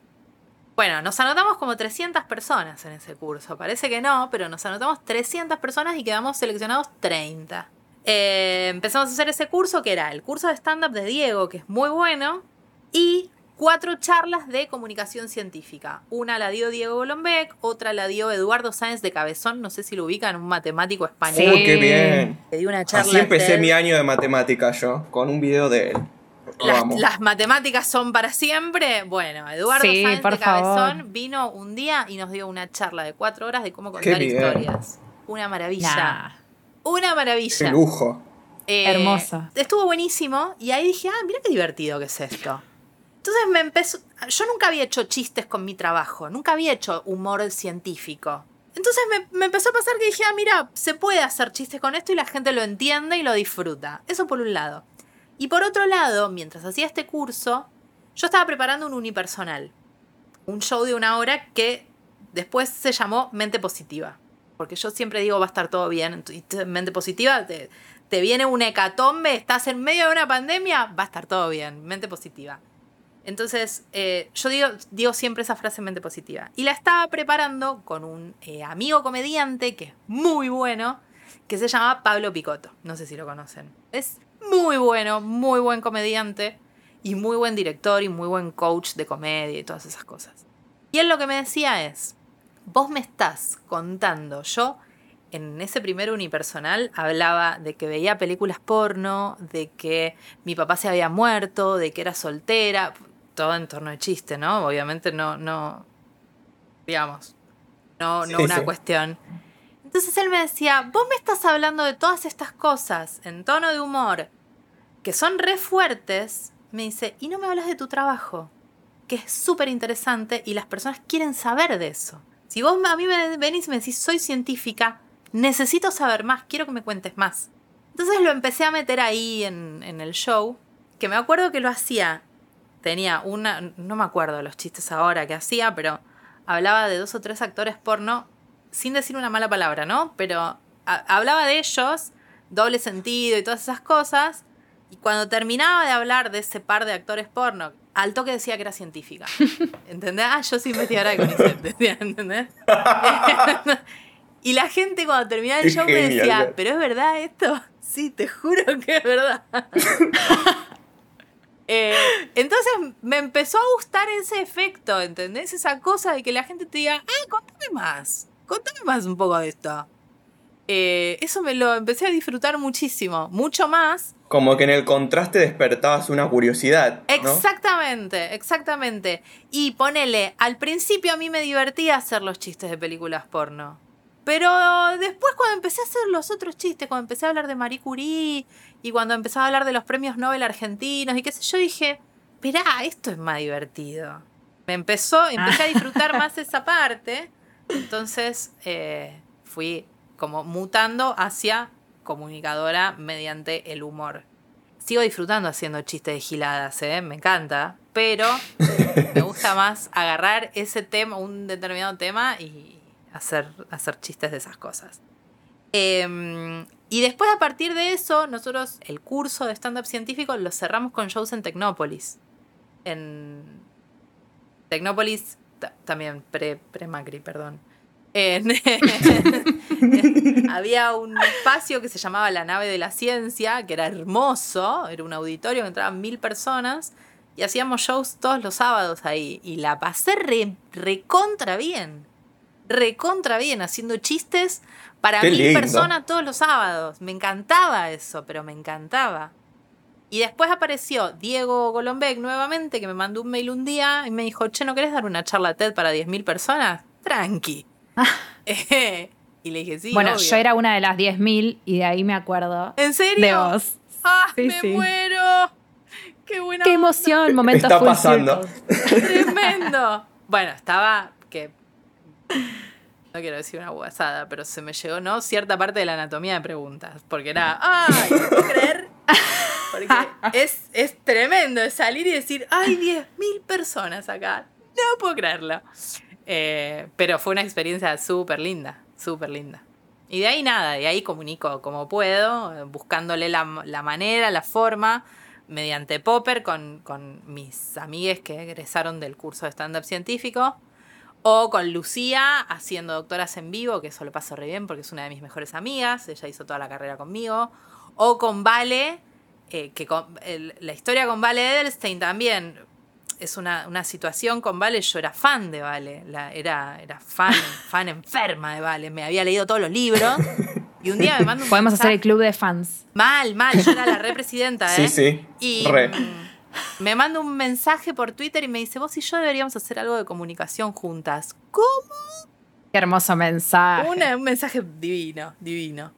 Bueno, nos anotamos como 300 personas en ese curso. Parece que no, pero nos anotamos 300 personas y quedamos seleccionados 30. Eh, empezamos a hacer ese curso que era el curso de stand-up de Diego, que es muy bueno, y cuatro charlas de comunicación científica. Una la dio Diego Golombek, otra la dio Eduardo Sáenz de Cabezón, no sé si lo ubican, un matemático español. Sí. qué bien! Le dio una charla Así empecé mi año de matemática yo, con un video de él. Las, matemáticas son para siempre. Bueno, Eduardo Sáenz de Cabezón vino un día y nos dio una charla de cuatro horas de cómo contar historias. Una maravilla. Una maravilla. Qué lujo. Eh, Hermosa. Estuvo buenísimo y ahí dije, ah, mira qué divertido que es esto. Entonces me empezó. Yo nunca había hecho chistes con mi trabajo, nunca había hecho humor científico. Entonces me, empezó a pasar que dije, ah, mira, se puede hacer chistes con esto y la gente lo entiende y lo disfruta. Eso por un lado. Y por otro lado, mientras hacía este curso, yo estaba preparando un unipersonal. Un show de una hora que después se llamó Mente Positiva. Porque yo siempre digo, va a estar todo bien. Mente Positiva, te, te viene un hecatombe, estás en medio de una pandemia, va a estar todo bien. Mente Positiva. Entonces, eh, yo digo, digo, siempre esa frase en mente positiva. Y la estaba preparando con un eh, amigo comediante que es muy bueno, que se llama Pablo Picotto. No sé si lo conocen. Es muy bueno, muy buen comediante y muy buen director y muy buen coach de comedia y todas esas cosas. Y él lo que me decía es, vos me estás contando, yo en ese primer unipersonal hablaba de que veía películas porno, de que mi papá se había muerto, de que era soltera, todo en torno de chiste, ¿no? Obviamente no, no, digamos, no, no una cuestión. Entonces él me decía, vos me estás hablando de todas estas cosas en tono de humor, que son re fuertes, me dice, y no me hablas de tu trabajo, que es súper interesante y las personas quieren saber de eso. Si vos a mí me venís y me decís, soy científica, necesito saber más, quiero que me cuentes más. Entonces lo empecé a meter ahí en, en el show, que me acuerdo que lo hacía tenía una, no me acuerdo los chistes ahora que hacía, pero hablaba de dos o tres actores porno sin decir una mala palabra, ¿no? Pero hablaba de ellos, doble sentido y todas esas cosas. Y cuando terminaba de hablar de ese par de actores porno, al toque decía que era científica. [LAUGHS] ¿Entendés? Ah, yo soy investigadora de CONICET, ¿entendés? [LAUGHS] y la gente cuando terminaba el show me decía, ¿pero es verdad esto? Sí, te juro que es verdad. [LAUGHS] Eh, entonces me empezó a gustar ese efecto, ¿entendés? Esa cosa de que la gente te diga, ah, contame más, contame más un poco de esto. Eh, eso me lo empecé a disfrutar muchísimo, mucho más. Como que en el contraste despertabas una curiosidad. Exactamente, exactamente. Y ponele, al principio a mí me divertía hacer los chistes de películas porno. Pero después cuando empecé a hacer los otros chistes, cuando empecé a hablar de Marie Curie y cuando empezaba a hablar de los premios Nobel argentinos y qué sé yo, dije, esperá, esto es más divertido. Me empezó, empecé a disfrutar [LAUGHS] más esa parte. Entonces eh, fui como mutando hacia comunicadora mediante el humor. Sigo disfrutando haciendo chistes de giladas, ¿eh? me encanta, pero me gusta [LAUGHS] más agarrar ese tema, un determinado tema y hacer, hacer chistes de esas cosas. Eh, y después, a partir de eso, nosotros el curso de stand-up científico lo cerramos con shows en Tecnópolis. En Tecnópolis, también pre-Macri, perdón. en- [LAUGHS] había un espacio que se llamaba la nave de la ciencia, que era hermoso, era un auditorio que entraban mil personas y hacíamos shows todos los sábados ahí y la pasé re, recontra bien, recontra bien, haciendo chistes para Qué mil lindo. personas todos los sábados. Me encantaba eso, pero me encantaba. Y después apareció Diego Golombek nuevamente, que me mandó un mail un día y me dijo, che, ¿no querés dar una charla TED para 10.000 personas? Tranqui. [LAUGHS] [LAUGHS] Y le dije, sí, bueno, obvio". yo era una de las 10.000 y de ahí me acuerdo ¿En serio? de vos. ¡Ah, Sí, me sí. muero! ¡Qué buena ¡Qué emoción! [LAUGHS] Momento Está pasando. ¡Tremendo! Bueno, estaba que... No quiero decir una guasada, pero se me llegó, ¿no? Cierta parte de la anatomía de preguntas. Porque era, ¡ay! ¿no puedo creer? Porque es, es tremendo salir y decir, ¡ay, 10.000 personas acá! No puedo creerlo. Eh, pero fue una experiencia súper linda, súper linda. Y de ahí nada, de ahí comunico como puedo, buscándole la, la manera, la forma, mediante Popper con, con mis amigues que egresaron del curso de stand-up científico, o con Lucía haciendo doctoras en vivo, que eso lo paso re bien porque es una de mis mejores amigas, ella hizo toda la carrera conmigo, o con Vale, eh, que con- el- la historia con Vale Edelstein también es una, una situación con Vale, yo era fan de Vale, la- era, era fan, [LAUGHS] fan enferma de Vale, me había leído todos los libros. Y un día me manda un Podemos hacer el mensaje- club de fans. Mal, mal, yo era la [LAUGHS] represidenta, ¿eh? Sí, sí. Y Re. mm, me manda un mensaje por Twitter y me dice, vos y yo deberíamos hacer algo de comunicación juntas. ¿Cómo? Qué hermoso mensaje. Una- un mensaje divino, divino.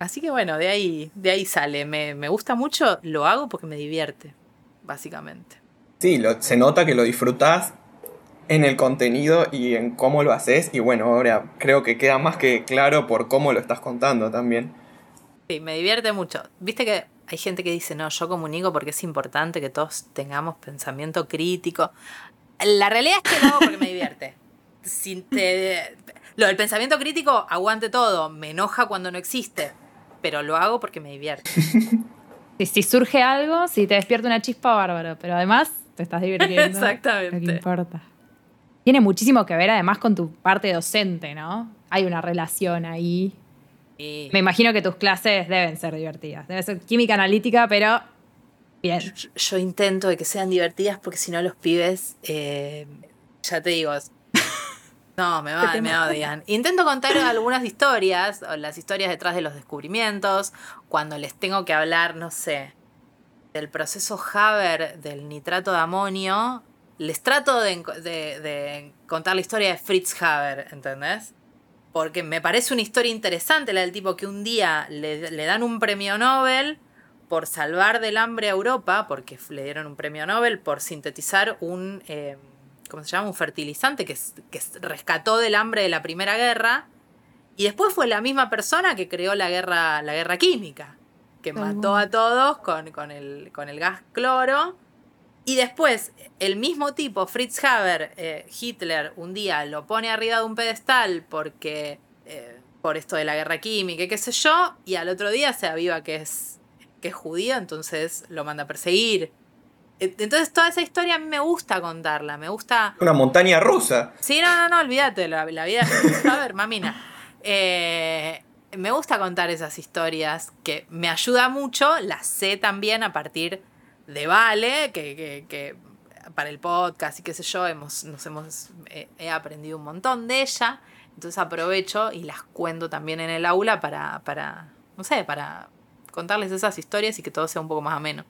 Así que bueno, de ahí, de ahí sale. Me, me gusta mucho, lo hago porque me divierte, básicamente. Sí, lo- se nota que lo disfrutás en el contenido y en cómo lo haces. Y bueno, ahora creo que queda más que claro por cómo lo estás contando también. Sí, me divierte mucho. Viste que hay gente que dice, no, yo comunico porque es importante que todos tengamos pensamiento crítico. La realidad es que lo hago porque me divierte. [LAUGHS] Si te- Lo del pensamiento crítico, aguante todo. Me enoja cuando no existe. Pero lo hago porque me divierte. [LAUGHS] Si, si surge algo, si te despierta una chispa, bárbaro. Pero además te estás divirtiendo. Exactamente. Lo que importa. Tiene muchísimo que ver además con tu parte docente, ¿no? Hay una relación ahí. Me imagino que tus clases deben ser divertidas. Debe ser química analítica, pero bien. yo, yo intento de que sean divertidas porque si no los pibes, eh, ya te digo, no, me, va- me odian. Intento contar algunas historias, o las historias detrás de los descubrimientos, cuando les tengo que hablar, no sé, del proceso Haber del nitrato de amonio, les trato de, enco- de- de contar la historia de Fritz Haber, ¿entendés? Porque me parece una historia interesante la del tipo que un día le, le dan un premio Nobel por salvar del hambre a Europa, porque le dieron un premio Nobel por sintetizar un, eh, ¿cómo se llama? Un fertilizante que, rescató del hambre de la Primera Guerra. Y después fue la misma persona que creó la guerra, la guerra química, que mató a todos con, con el, con el gas cloro. Y después, el mismo tipo, Fritz Haber, eh, Hitler, un día lo pone arriba de un pedestal porque. eh, por esto de la guerra química y qué sé yo, y al otro día se aviva que es, que es judío, entonces lo manda a perseguir. E- Entonces, toda esa historia a mí me gusta contarla, me gusta. Una montaña rusa. Sí, no, no, no, olvídate, la, la vida. A ver, mamina. Eh, me gusta contar esas historias que me ayuda mucho, las sé también a partir de Vale, que, que- que para el podcast y qué sé yo, hemos, nos hemos, eh, he aprendido un montón de ella. Entonces aprovecho y las cuento también en el aula para, para, no sé, para contarles esas historias y que todo sea un poco más ameno.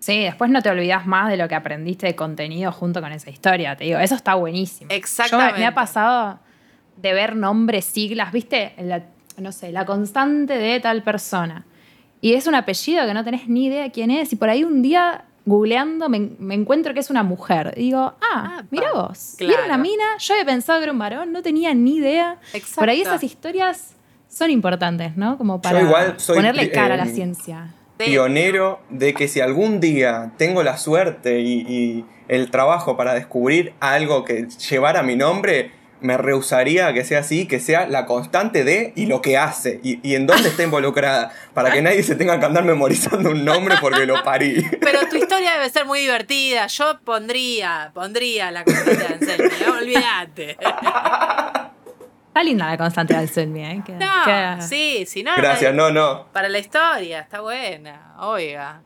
Sí, después no te olvidas más de lo que aprendiste de contenido junto con esa historia. Te digo, eso está buenísimo. Exactamente. Yo me ha pasado de ver nombres, siglas, ¿viste? La- no sé, la constante de tal persona. Y es un apellido que no tenés ni idea quién es. Y por ahí un día, googleando, me, me encuentro que es una mujer. Y digo, ah, Ah, mira vos. Claro. una mina. Yo había pensado que era un varón, no tenía ni idea. Exacto. Por ahí esas historias son importantes, ¿no? Como para igual soy, ponerle cara a la eh, ciencia. Pionero de que si algún día tengo la suerte y, y el trabajo para descubrir algo que llevara mi nombre, me rehusaría que sea así, que sea la constante de y lo que hace y, y en dónde está involucrada, para que nadie se tenga que andar memorizando un nombre porque lo parí. Pero tu historia debe ser muy divertida. Yo pondría, pondría la constante de Anselmo, ¿no? olvídate. [LAUGHS] Está linda la constante del ¿eh? No, sí, si no. Gracias, no. no. Para la historia, está buena. Oiga.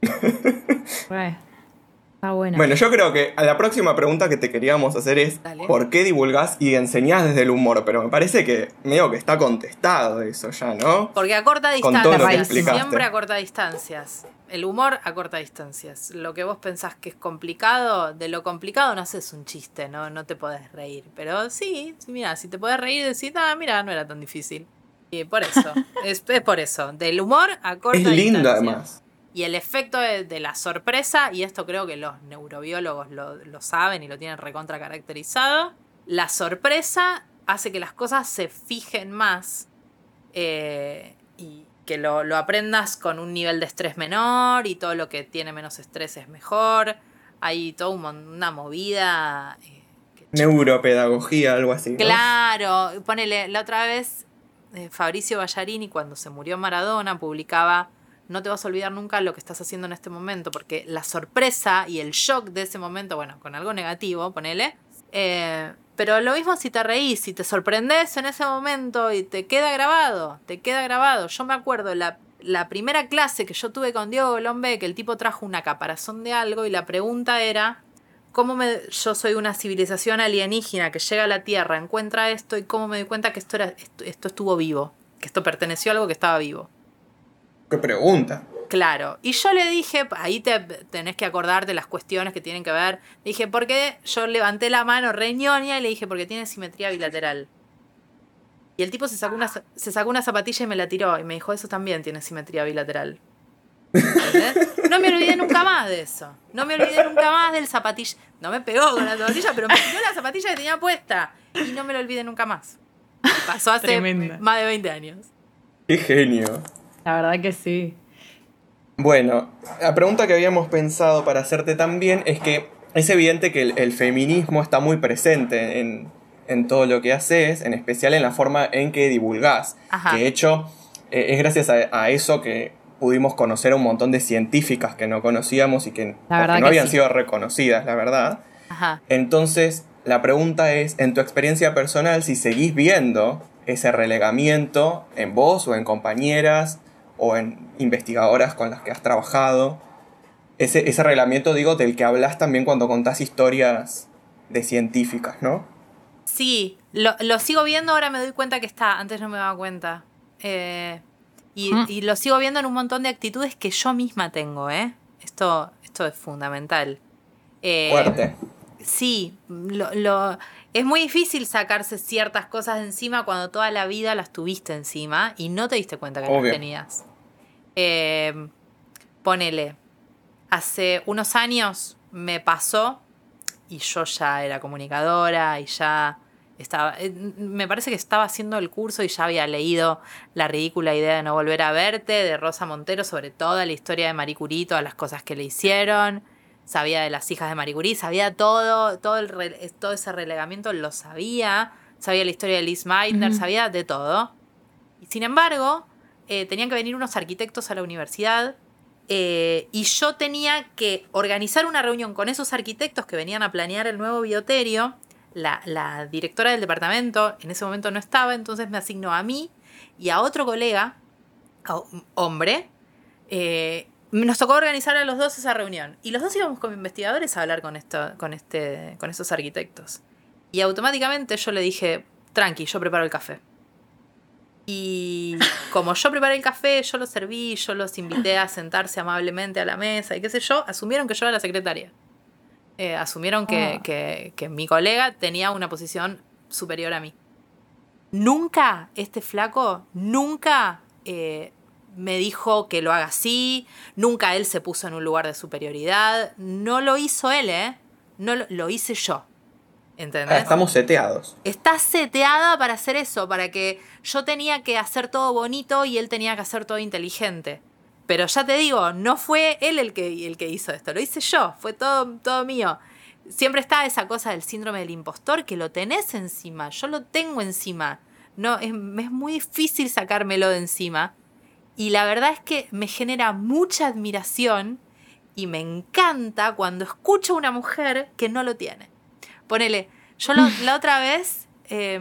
[LAUGHS] Está buena. Bueno, yo creo que a la próxima pregunta que te queríamos hacer es Dale. ¿por qué divulgás y enseñás desde el humor? Pero me parece que medio que está contestado eso ya, ¿no? Porque a corta distancia. explicaste. Siempre a corta distancias. El humor a corta distancias. Lo que vos pensás que es complicado, de lo complicado no haces un chiste, no, no te podés reír. Pero sí, mira, si te podés reír, decís, ah, mira, no era tan difícil. Y por eso, [LAUGHS] es, es por eso. Del humor a corta Es distancia. lindo además. Y el efecto de, de la sorpresa, y esto creo que los neurobiólogos lo, lo saben y lo tienen recontra caracterizado, la sorpresa hace que las cosas se fijen más eh, y que lo, lo aprendas con un nivel de estrés menor y todo lo que tiene menos estrés es mejor. Hay toda un una movida... eh, Neuropedagogía, algo así. ¿no? Claro, ponele, la otra vez eh, Fabricio Ballarini, cuando se murió Maradona, publicaba, no te vas a olvidar nunca lo que estás haciendo en este momento, porque la sorpresa y el shock de ese momento, bueno, con algo negativo, ponele, eh, pero lo mismo si te reís, si te sorprendes en ese momento y te queda grabado, te queda grabado. Yo me acuerdo la, primera clase que yo tuve con Diego Lombe, que el tipo trajo una caparazón de algo y la pregunta era, cómo me, yo soy una civilización alienígena que llega a la Tierra, encuentra esto y cómo me doy cuenta que esto, era, esto, esto estuvo vivo, que esto perteneció a algo que estaba vivo. ¿Qué pregunta? Claro, y yo le dije, ahí te tenés que acordarte las cuestiones que tienen que ver. Dije, porque yo levanté la mano reñonia y le dije, porque tiene simetría bilateral. Y el tipo se sacó, una, se sacó una zapatilla y me la tiró y me dijo, eso también tiene simetría bilateral. ¿Entendés? No me olvidé nunca más de eso. No me olvidé nunca más del zapatilla. No me pegó con la zapatilla, pero me tiró la zapatilla que tenía puesta. Y no me lo olvidé nunca más. Pasó hace Tremenda. más de 20 años. Qué genio. La verdad que sí. Bueno, la pregunta que habíamos pensado para hacerte también es que es evidente que el, el feminismo está muy presente en, en todo lo que haces, en especial en la forma en que divulgás. Ajá. Que de hecho eh, es gracias a, a eso que pudimos conocer a un montón de científicas que no conocíamos y que, no que habían sí. sido reconocidas, la verdad. Ajá. Entonces, la pregunta es, en tu experiencia personal, si seguís viendo ese relegamiento en vos o en compañeras o en investigadoras con las que has trabajado, ese, ese reglamiento, digo, del que hablas también cuando contás historias de científicas, ¿no? Sí, lo, lo sigo viendo, ahora me doy cuenta que está, antes no me daba cuenta. Eh, y, Mm. y lo sigo viendo en un montón de actitudes que yo misma tengo, ¿eh? Esto, esto es fundamental. Eh, Fuerte. Sí, lo, lo- es muy difícil sacarse ciertas cosas de encima cuando toda la vida las tuviste encima y no te diste cuenta que Obvio. las tenías. Eh, ponele, hace unos años me pasó y yo ya era comunicadora y ya estaba, eh, me parece que estaba haciendo el curso y ya había leído La ridícula idea de no volver a verte de Rosa Montero sobre toda la historia de Marie Curie, todas las cosas que le hicieron. Sabía de las hijas de Marie Curie, sabía todo, todo, el re- todo ese relegamiento lo sabía, sabía la historia de Liz Meitner, sabía de todo. Y sin embargo, eh, tenían que venir unos arquitectos a la universidad eh, y yo tenía que organizar una reunión con esos arquitectos que venían a planear el nuevo bioterio. La, directora del departamento en ese momento no estaba, entonces me asignó a mí y a otro colega, hombre, eh, nos tocó organizar a los dos esa reunión. Y los dos íbamos como investigadores a hablar con, esto, con, este, con estos arquitectos. Y automáticamente yo le dije, tranqui, yo preparo el café. Y como yo preparé el café, yo los serví, yo los invité a sentarse amablemente a la mesa y qué sé yo, asumieron que yo era la secretaria. Eh, asumieron que, Ah. que- que mi colega tenía una posición superior a mí. Nunca este flaco, nunca eh, me dijo que lo haga así, nunca él se puso en un lugar de superioridad, no lo hizo él, ¿eh? No lo, lo hice yo. Ah, estamos seteados. Está seteada para hacer eso, para que yo tenía que hacer todo bonito y él tenía que hacer todo inteligente. Pero ya te digo, no fue él el que, el que hizo esto, lo hice yo, fue todo, todo mío. Siempre está esa cosa del síndrome del impostor que lo tenés encima, yo lo tengo encima. No, es, es muy difícil sacármelo de encima. Y la verdad es que me genera mucha admiración y me encanta cuando escucho a una mujer que no lo tiene. Ponele, yo lo- la otra vez eh,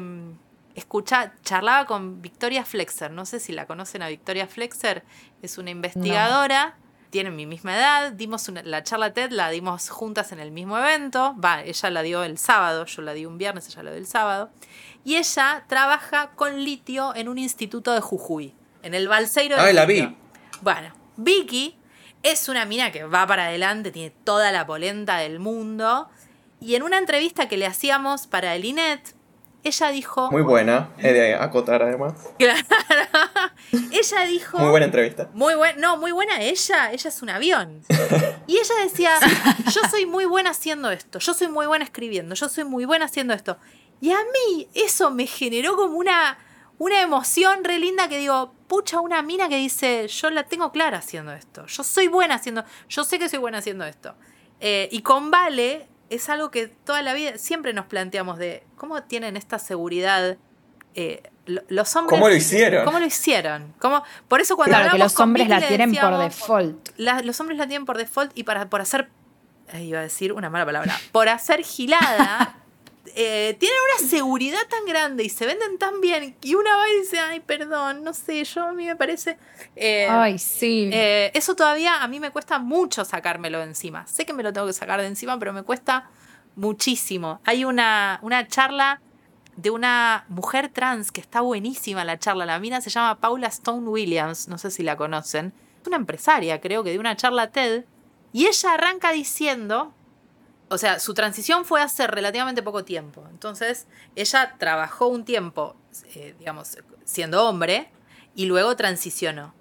escucha, charlaba con Victoria Flexer. No sé si la conocen a Victoria Flexer. Es una investigadora. Tiene mi misma edad. Dimos la charla TED, la dimos juntas en el mismo evento. Va, ella la dio el sábado, yo la di un viernes, ella la dio el sábado. Y ella trabaja con litio en un instituto de Jujuy, en el Balseiro de Ah, la vi. Bueno, Vicky es una mina que va para adelante, tiene toda la polenta del mundo. Y en una entrevista que le hacíamos para el INET, ella dijo. Muy buena, he de acotar además. Claro. [LAUGHS] ella dijo. Muy buena entrevista. Muy buena, no, muy buena ella, ella es un avión. [LAUGHS] Y ella decía, yo soy muy buena haciendo esto, yo soy muy buena escribiendo, yo soy muy buena haciendo esto. Y a mí eso me generó como una, una emoción re linda que digo, pucha, una mina que dice, yo la tengo clara haciendo esto, yo soy buena haciendo, yo sé que soy buena haciendo esto. Eh, y con Vale es algo que toda la vida siempre nos planteamos de cómo tienen esta seguridad eh, los hombres. ¿Cómo lo hicieron? ¿Cómo lo hicieron? ¿Cómo? Por eso cuando claro, que los hombres Vicky la tienen por default. La, los hombres la tienen por default y para, por hacer. iba a decir una mala palabra. Por hacer gilada. [LAUGHS] eh, tienen una seguridad tan grande y se venden tan bien. Y una va y dice, ay, perdón, no sé, yo a mí me parece. eh, Ay, sí. eh, eso todavía a mí me cuesta mucho sacármelo de encima. Sé que me lo tengo que sacar de encima, pero me cuesta muchísimo. Hay una, una charla de una mujer trans que está buenísima la charla. La mina se llama Paula Stone Williams, no sé si la conocen. Es una empresaria, creo que de una charla TED. Y ella arranca diciendo, o sea, su transición fue hace relativamente poco tiempo. Entonces, ella trabajó un tiempo, eh, digamos, siendo hombre y luego transicionó.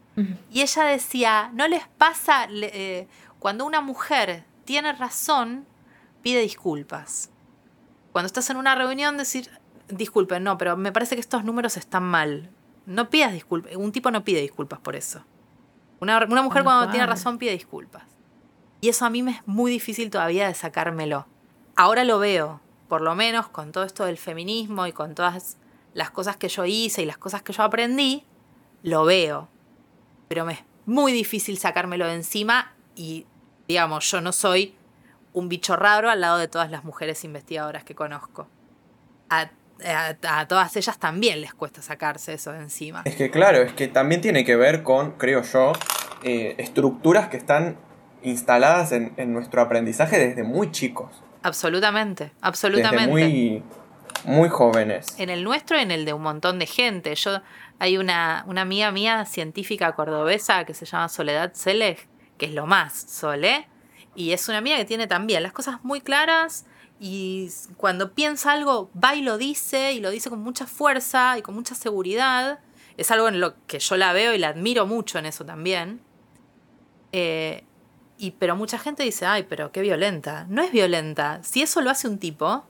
Y ella decía, no les pasa le- eh, cuando una mujer tiene razón, pide disculpas. Cuando estás en una reunión, decir, disculpen, no, pero me parece que estos números están mal. No pidas disculpas. Un tipo no pide disculpas por eso. Una, una mujer cuando tiene razón pide disculpas. Y eso a mí me es muy difícil todavía de sacármelo. Ahora lo veo, por lo menos con todo esto del feminismo y con todas las cosas que yo hice y las cosas que yo aprendí, lo veo. Pero me es muy difícil sacármelo de encima y, digamos, yo no soy un bicho raro al lado de todas las mujeres investigadoras que conozco. A, todas ellas también les cuesta sacarse eso de encima. Es que claro, es que también tiene que ver con, creo yo, eh, estructuras que están instaladas en, en nuestro aprendizaje desde muy chicos. Absolutamente, Desde absolutamente. muy, muy jóvenes. En el nuestro y en el de un montón de gente. Yo hay una, una amiga mía científica cordobesa que se llama Soledad Selej, que es lo más, Sole, y es una amiga que tiene también las cosas muy claras y cuando piensa algo va y lo dice y lo dice con mucha fuerza y con mucha seguridad. Es algo en lo que yo la veo y la admiro mucho en eso también. Eh, y, pero mucha gente dice, ay, pero qué violenta. No es violenta. Si eso lo hace un tipo,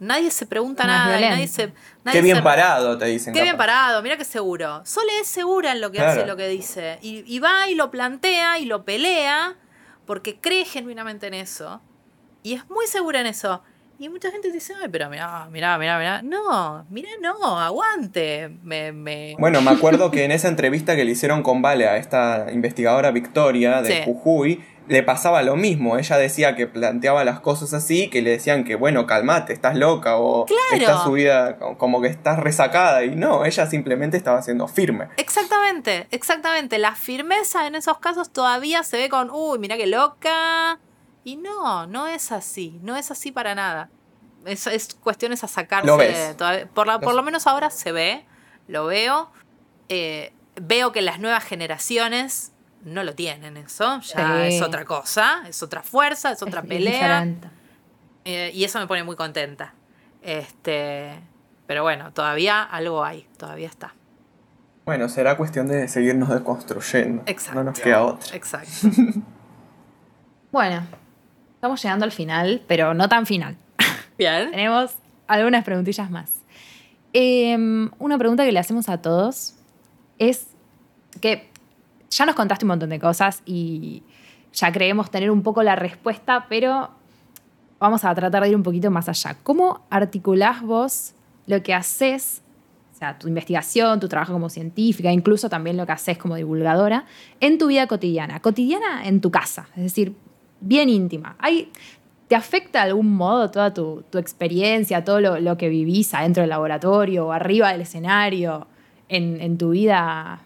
nadie se pregunta No nada. nadie se, nadie Qué bien se- parado, te dicen. Qué bien parado, mira qué seguro. Sole es segura en lo que Claro. hace y lo que dice. Y, y va y lo plantea y lo pelea porque cree genuinamente en eso. Y es muy segura en eso. Y mucha gente dice, ay, pero mirá, mirá, mirá, mirá. No, mirá, no, aguante. Me, me... Bueno, me acuerdo que en esa entrevista que le hicieron con Vale a esta investigadora Victoria de Sí. Jujuy, le pasaba lo mismo. Ella decía que planteaba las cosas así, que le decían que, bueno, calmate, estás loca o Claro. estás subida, co- como que estás resacada. Y no, ella simplemente estaba siendo firme. Exactamente, exactamente. La firmeza en esos casos todavía se ve con, uy, mira qué loca. Y no, no es así, no es así para nada. Es, es cuestiones a sacarse. Lo ves. todavía- por, la- por Lo- lo menos ahora se ve, lo veo. Eh, veo que las nuevas generaciones no lo tienen eso, ya Sí. es otra cosa, es otra fuerza, es otra Es pelea. Eh, y eso me pone muy contenta. Este, pero bueno, todavía algo hay, todavía está. Bueno, será cuestión de seguirnos deconstruyendo. Exacto. No nos queda otra. Exacto. [LAUGHS] Bueno, estamos llegando al final, pero no tan final. [LAUGHS] Bien. Tenemos algunas preguntillas más. Em, una pregunta que le hacemos a todos es que ya nos contaste un montón de cosas y ya creemos tener un poco la respuesta, pero vamos a tratar de ir un poquito más allá. ¿Cómo articulás vos lo que haces, o sea, tu investigación, tu trabajo como científica, incluso también lo que haces como divulgadora, en tu vida cotidiana? Cotidiana en tu casa, es decir, bien íntima. Hay ¿Te afecta de algún modo toda tu, experiencia, todo lo, que vivís adentro del laboratorio o arriba del escenario, en, tu vida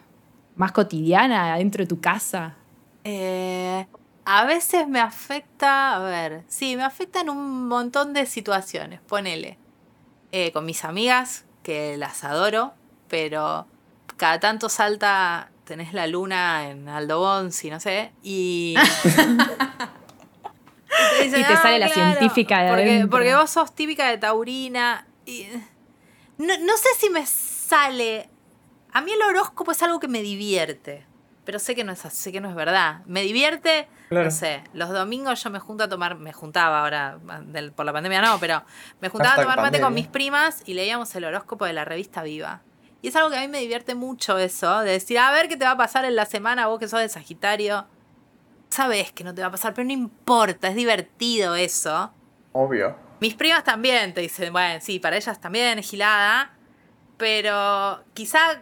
más cotidiana, adentro de tu casa? Eh, a veces me afecta, a ver, sí, me afecta en un montón de situaciones, ponele. Eh, con mis amigas, que las adoro, pero cada tanto salta, tenés la luna en Aldo Bonzi, no sé, y... [LAUGHS] y te, sale ah, la científica de porque, porque vos sos típica de Taurina. Y no, sé si me sale. A mí el horóscopo es algo que me divierte. Pero sé que no es sé que no es verdad. Me divierte, no sé, los domingos yo me junto a tomar, me juntaba ahora, por la pandemia no, pero me juntaba a tomar mate con mis primas y leíamos el horóscopo de la revista Viva. Y es algo que a mí me divierte mucho eso, de decir, a ver qué te va a pasar en la semana vos que sos de Sagitario sabes que no te va a pasar, pero no importa, es divertido eso. Obvio. Mis primas también te dicen, bueno, sí, para ellas también es gilada, pero quizá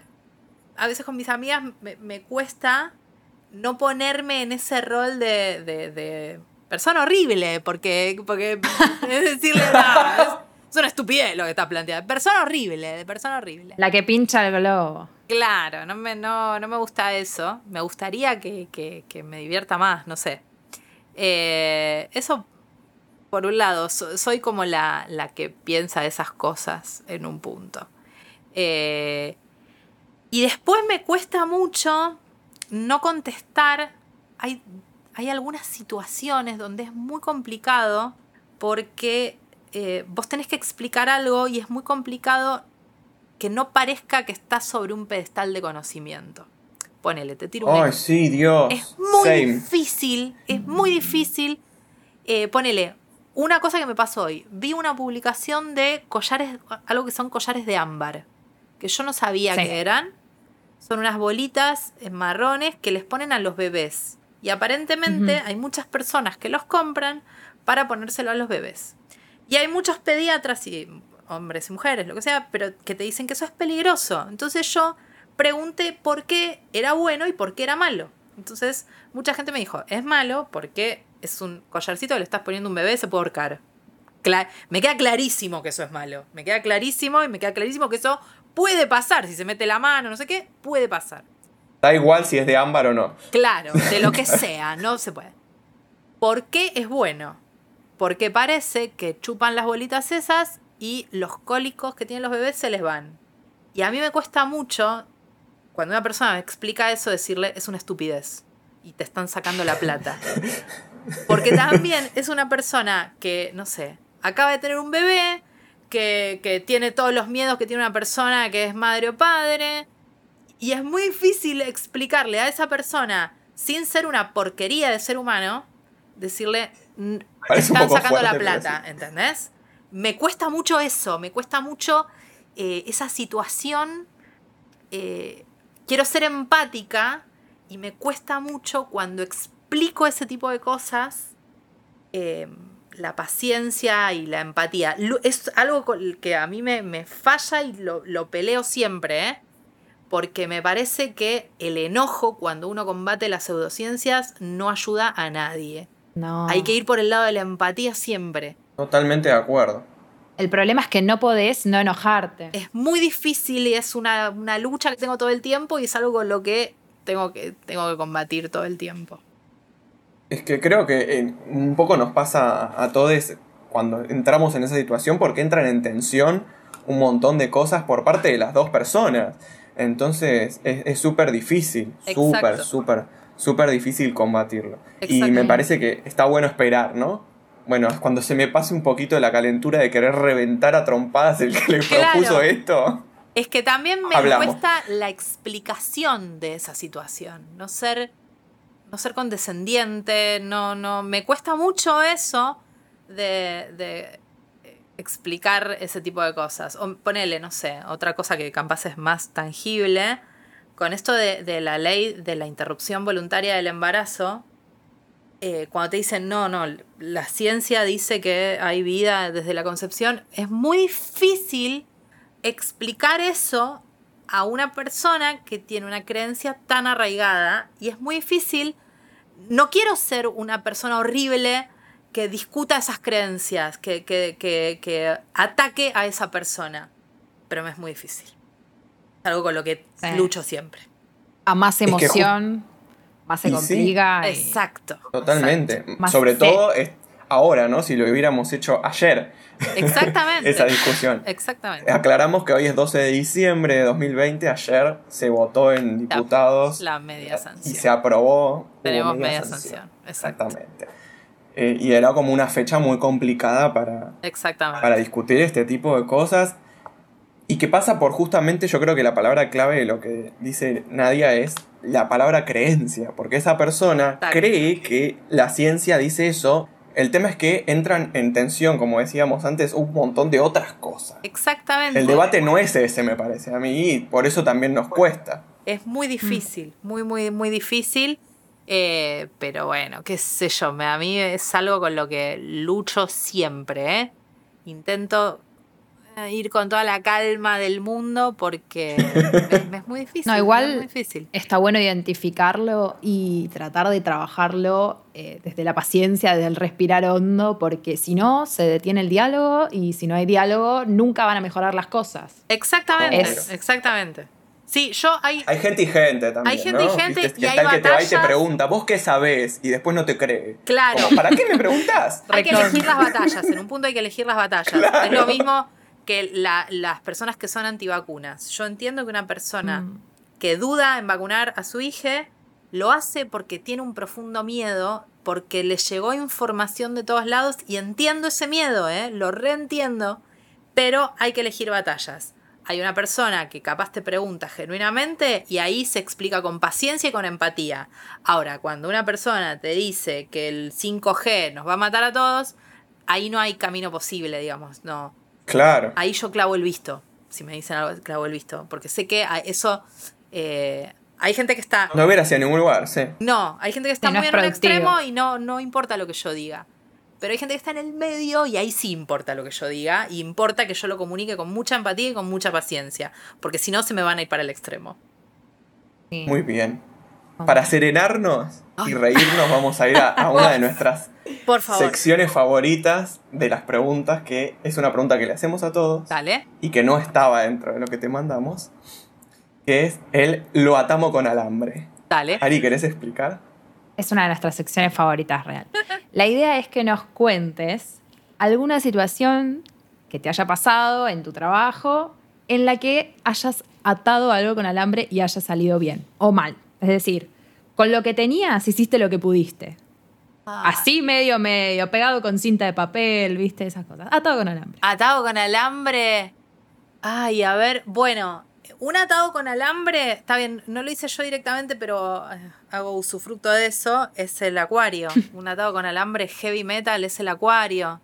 a veces con mis amigas me, cuesta no ponerme en ese rol de, de, persona horrible, porque, porque [LAUGHS] es decirle, no, es, es, una estupidez lo que está planteado. Persona horrible, de persona horrible. La que pincha el globo. Claro, no me, no, me gusta eso. Me gustaría que, me divierta más, no sé. Eh, eso, por un lado, soy como la, que piensa esas cosas en un punto. Eh, y después me cuesta mucho no contestar. Hay, hay algunas situaciones donde es muy complicado porque eh, vos tenés que explicar algo y es muy complicado que no parezca que estás sobre un pedestal de conocimiento. Ponele, te tiro un Ay, sí, Dios. Es muy difícil, es muy difícil. Eh, ponele, una cosa que me pasó hoy. Vi una publicación de collares, algo que son collares de ámbar, que yo no sabía que eran. Son unas bolitas marrones que les ponen a los bebés. Y aparentemente hay muchas personas que los compran para ponérselo a los bebés. Y hay muchos pediatras y hombres y mujeres, lo que sea, pero que te dicen que eso es peligroso. Entonces yo pregunté por qué era bueno y por qué era malo. Entonces mucha gente me dijo, es malo porque es un collarcito que le estás poniendo a un bebé, se puede ahorcar. me queda clarísimo que eso es malo. Me queda clarísimo y me queda clarísimo que eso puede pasar. Si se mete la mano, no sé qué, puede pasar. Da igual si es de ámbar o no. Claro, de lo que [LAUGHS] sea, no se puede. ¿Por qué es bueno? Porque parece que chupan las bolitas esas y los cólicos que tienen los bebés se les van. Y a mí me cuesta mucho, cuando una persona me explica eso, decirle es una estupidez y te están sacando la plata. [LAUGHS] Porque también es una persona que, no sé, acaba de tener un bebé, que, que tiene todos los miedos que tiene una persona que es madre o padre, y es muy difícil explicarle a esa persona, sin ser una porquería de ser humano, decirle, están sacando la plata, ¿entendés? me cuesta mucho eso, me cuesta mucho eh, esa situación. Eh, quiero ser empática y me cuesta mucho cuando explico ese tipo de cosas. Eh, la paciencia y la empatía. Es algo que a mí me, falla y lo, lo peleo siempre, porque me parece que el enojo cuando uno combate las pseudociencias no ayuda a nadie. No. Hay que ir por el lado de la empatía siempre. Totalmente de acuerdo. El problema es que no podés no enojarte. Es muy difícil y es una, lucha que tengo todo el tiempo y es algo con lo que tengo que, tengo que combatir todo el tiempo. Es que creo que eh, un poco nos pasa a todos cuando entramos en esa situación porque entran en tensión un montón de cosas por parte de las dos personas. Entonces es súper difícil, súper, súper, súper difícil combatirlo. Y me parece que está bueno esperar, ¿no? Bueno, es cuando se me pase un poquito la calentura de querer reventar a trompadas el que le propuso esto. Es que también me cuesta la explicación de esa situación. No ser, no ser condescendiente, no, no. Me cuesta mucho eso de, de explicar ese tipo de cosas. O ponele, no sé, otra cosa que capaz es más tangible. Con esto de, de la ley de la interrupción voluntaria del embarazo, eh, cuando te dicen, no, no, la ciencia dice que hay vida desde la concepción, es muy difícil explicar eso a una persona que tiene una creencia tan arraigada y es muy difícil, no quiero ser una persona horrible que discuta esas creencias, que, que, que, que ataque a esa persona. Pero me es muy difícil. Es algo con lo que Sí. lucho siempre. A más emoción, más se Y sí. complica. y- Exacto. Totalmente. Sobre fe. todo es ahora, ¿no? Si lo hubiéramos hecho ayer, Exactamente. [LAUGHS] esa discusión. Exactamente. Aclaramos que hoy es 12 de diciembre de 2020. Ayer se votó en diputados La media y sanción. se aprobó. Tenemos media sanción. Exactamente. Eh, y era como una fecha muy complicada para, Exactamente. para discutir este tipo de cosas. Y que pasa por justamente, yo creo que la palabra clave de lo que dice Nadia es la palabra creencia. Porque esa persona Exacto. cree que la ciencia dice eso. El tema es que entran en tensión, como decíamos antes, un montón de otras cosas. Exactamente. El debate no es ese, me parece a mí, y por eso también nos cuesta. Es muy difícil, muy, muy, muy difícil. eh, pero bueno, qué sé yo, me- a mí es algo con lo que lucho siempre. ¿eh? Intento ir con toda la calma del mundo porque [LAUGHS] es muy difícil. No, igual- es muy difícil. Está bueno identificarlo y tratar de trabajarlo eh, desde la paciencia, desde el respirar hondo, porque si no, se detiene el diálogo y si no hay diálogo, nunca van a mejorar las cosas. Exactamente, Es- exactamente. Sí, yo hay, Hay gente y gente también. Hay gente y gente, Viste, y hay está el que te va y te batallas. pregunta, ¿vos qué sabés? Y después no te cree. Claro. Como, ¿Para qué me preguntás? Hay que elegir las batallas, en un punto hay que elegir las batallas. Es lo mismo que la- las personas que son antivacunas. Yo entiendo que una persona Mm. que duda en vacunar a su hija lo hace porque tiene un profundo miedo, porque le llegó información de todos lados y entiendo ese miedo, ¿eh? lo reentiendo, pero hay que elegir batallas. Hay una persona que capaz te pregunta genuinamente y ahí se explica con paciencia y con empatía. Ahora, cuando una persona te dice que el 5G nos va a matar a todos, ahí no hay camino posible, digamos, no. Claro. Ahí yo clavo el visto. Si me dicen algo, clavo el visto. Porque sé que eso. eh, hay gente que está. No ver hacia ningún lugar, sí. No, hay gente que está no muy es en un extremo y no, no importa lo que yo diga. Pero hay gente que está en el medio y ahí sí importa lo que yo diga. Y importa que yo lo comunique con mucha empatía y con mucha paciencia. Porque si no, se me van a ir para el extremo. Sí. Muy bien. Para serenarnos y reírnos, vamos a ir a, a una de [LAUGHS] nuestras Por favor. secciones favoritas de las preguntas, que es una pregunta que le hacemos a todos Dale. y que no estaba dentro de lo que te mandamos, que es el lo atamos con alambre. Dale. Ari, ¿querés explicar? Es una de nuestras secciones favoritas real. La idea es que nos cuentes alguna situación que te haya pasado en tu trabajo en la que hayas atado algo con alambre y haya salido bien o mal. Es decir, con lo que tenías hiciste lo que pudiste. Ah. Así medio medio, pegado con cinta de papel, viste, esas cosas. Atado con alambre. Atado con alambre. Ay, a ver, bueno, un atado con alambre, está bien, no lo hice yo directamente, pero eh, hago usufructo de eso, es el acuario. [LAUGHS] un atado con alambre heavy metal es el acuario.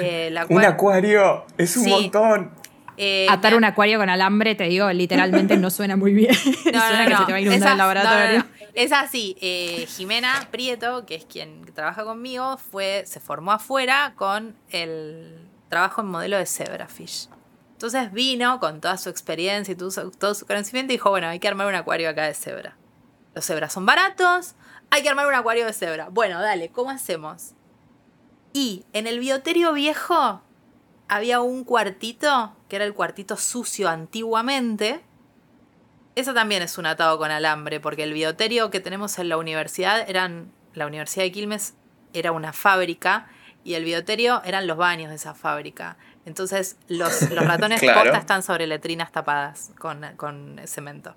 Eh, el Un acua- acuario, es un Sí. montón. eh, Atar un acuario con alambre, te digo, literalmente no suena muy bien. [LAUGHS] No, [LAUGHS] suena no, que no, se te va a inundar esa- el laboratorio. Es así, eh, Jimena Prieto, que es quien trabaja conmigo, fue, se formó afuera con el trabajo en modelo de Zebrafish. Entonces vino con toda su experiencia y todo su, todo su conocimiento y dijo, bueno, hay que armar un acuario acá de cebra. Los cebras son baratos, hay que armar un acuario de cebra. Bueno, dale, ¿cómo hacemos? Y en el bioterio viejo había un cuartito, que era el cuartito sucio antiguamente, eso también es un atado con alambre, porque el bioterio que tenemos en la universidad eran. La Universidad de Quilmes era una fábrica y el bioterio eran los baños de esa fábrica. Entonces, los, los [LAUGHS] ratones Claro. posta están sobre letrinas tapadas con, con cemento.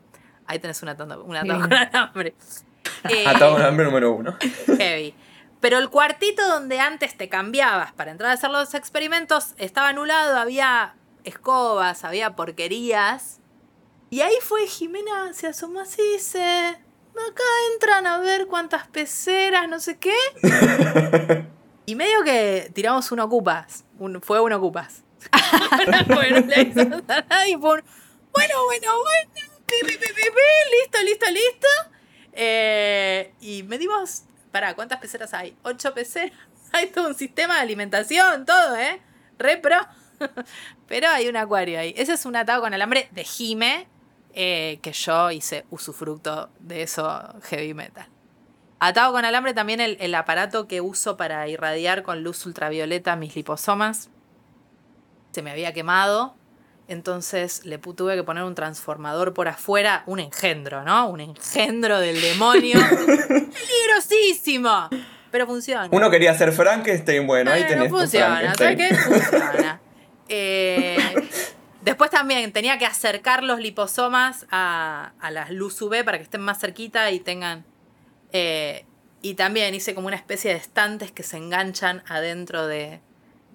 Ahí tenés un atado, un atado con alambre. Eh, [LAUGHS] Atado con alambre número uno. [LAUGHS] heavy. Pero el cuartito donde antes te cambiabas para entrar a hacer los experimentos estaba anulado, había escobas, había porquerías. Y ahí fue Jimena, se asomó así y dice, acá entran a ver cuántas peceras, no sé qué. [LAUGHS] y medio que tiramos un ocupas, un, fue un ocupas. [LAUGHS] bueno, [LAUGHS] le hizo a nadie, fue un, bueno, bueno, bueno, listo, listo, listo. Eh, y medimos, para ¿cuántas peceras hay? Ocho peceras. Hay todo un sistema de alimentación, todo, ¿eh? Re pro. Pero hay un acuario ahí. Ese es un atado con alambre de Jime, eh, que yo hice usufructo de eso heavy metal. Atado con alambre también el, el aparato que uso para irradiar con luz ultravioleta mis liposomas. Se me había quemado. Entonces le tuve que poner un transformador por afuera, un engendro, ¿no? Un engendro del demonio. [LAUGHS] ¡Peligrosísimo! Pero funciona. Uno quería ser Frankenstein, bueno, ahí Eh, tenés no tu funciona, ¿sabes qué? Funciona. [LAUGHS] Eh, después también tenía que acercar los liposomas a, a la luz UV para que estén más cerquita y tengan... eh, y también hice como una especie de estantes que se enganchan adentro de,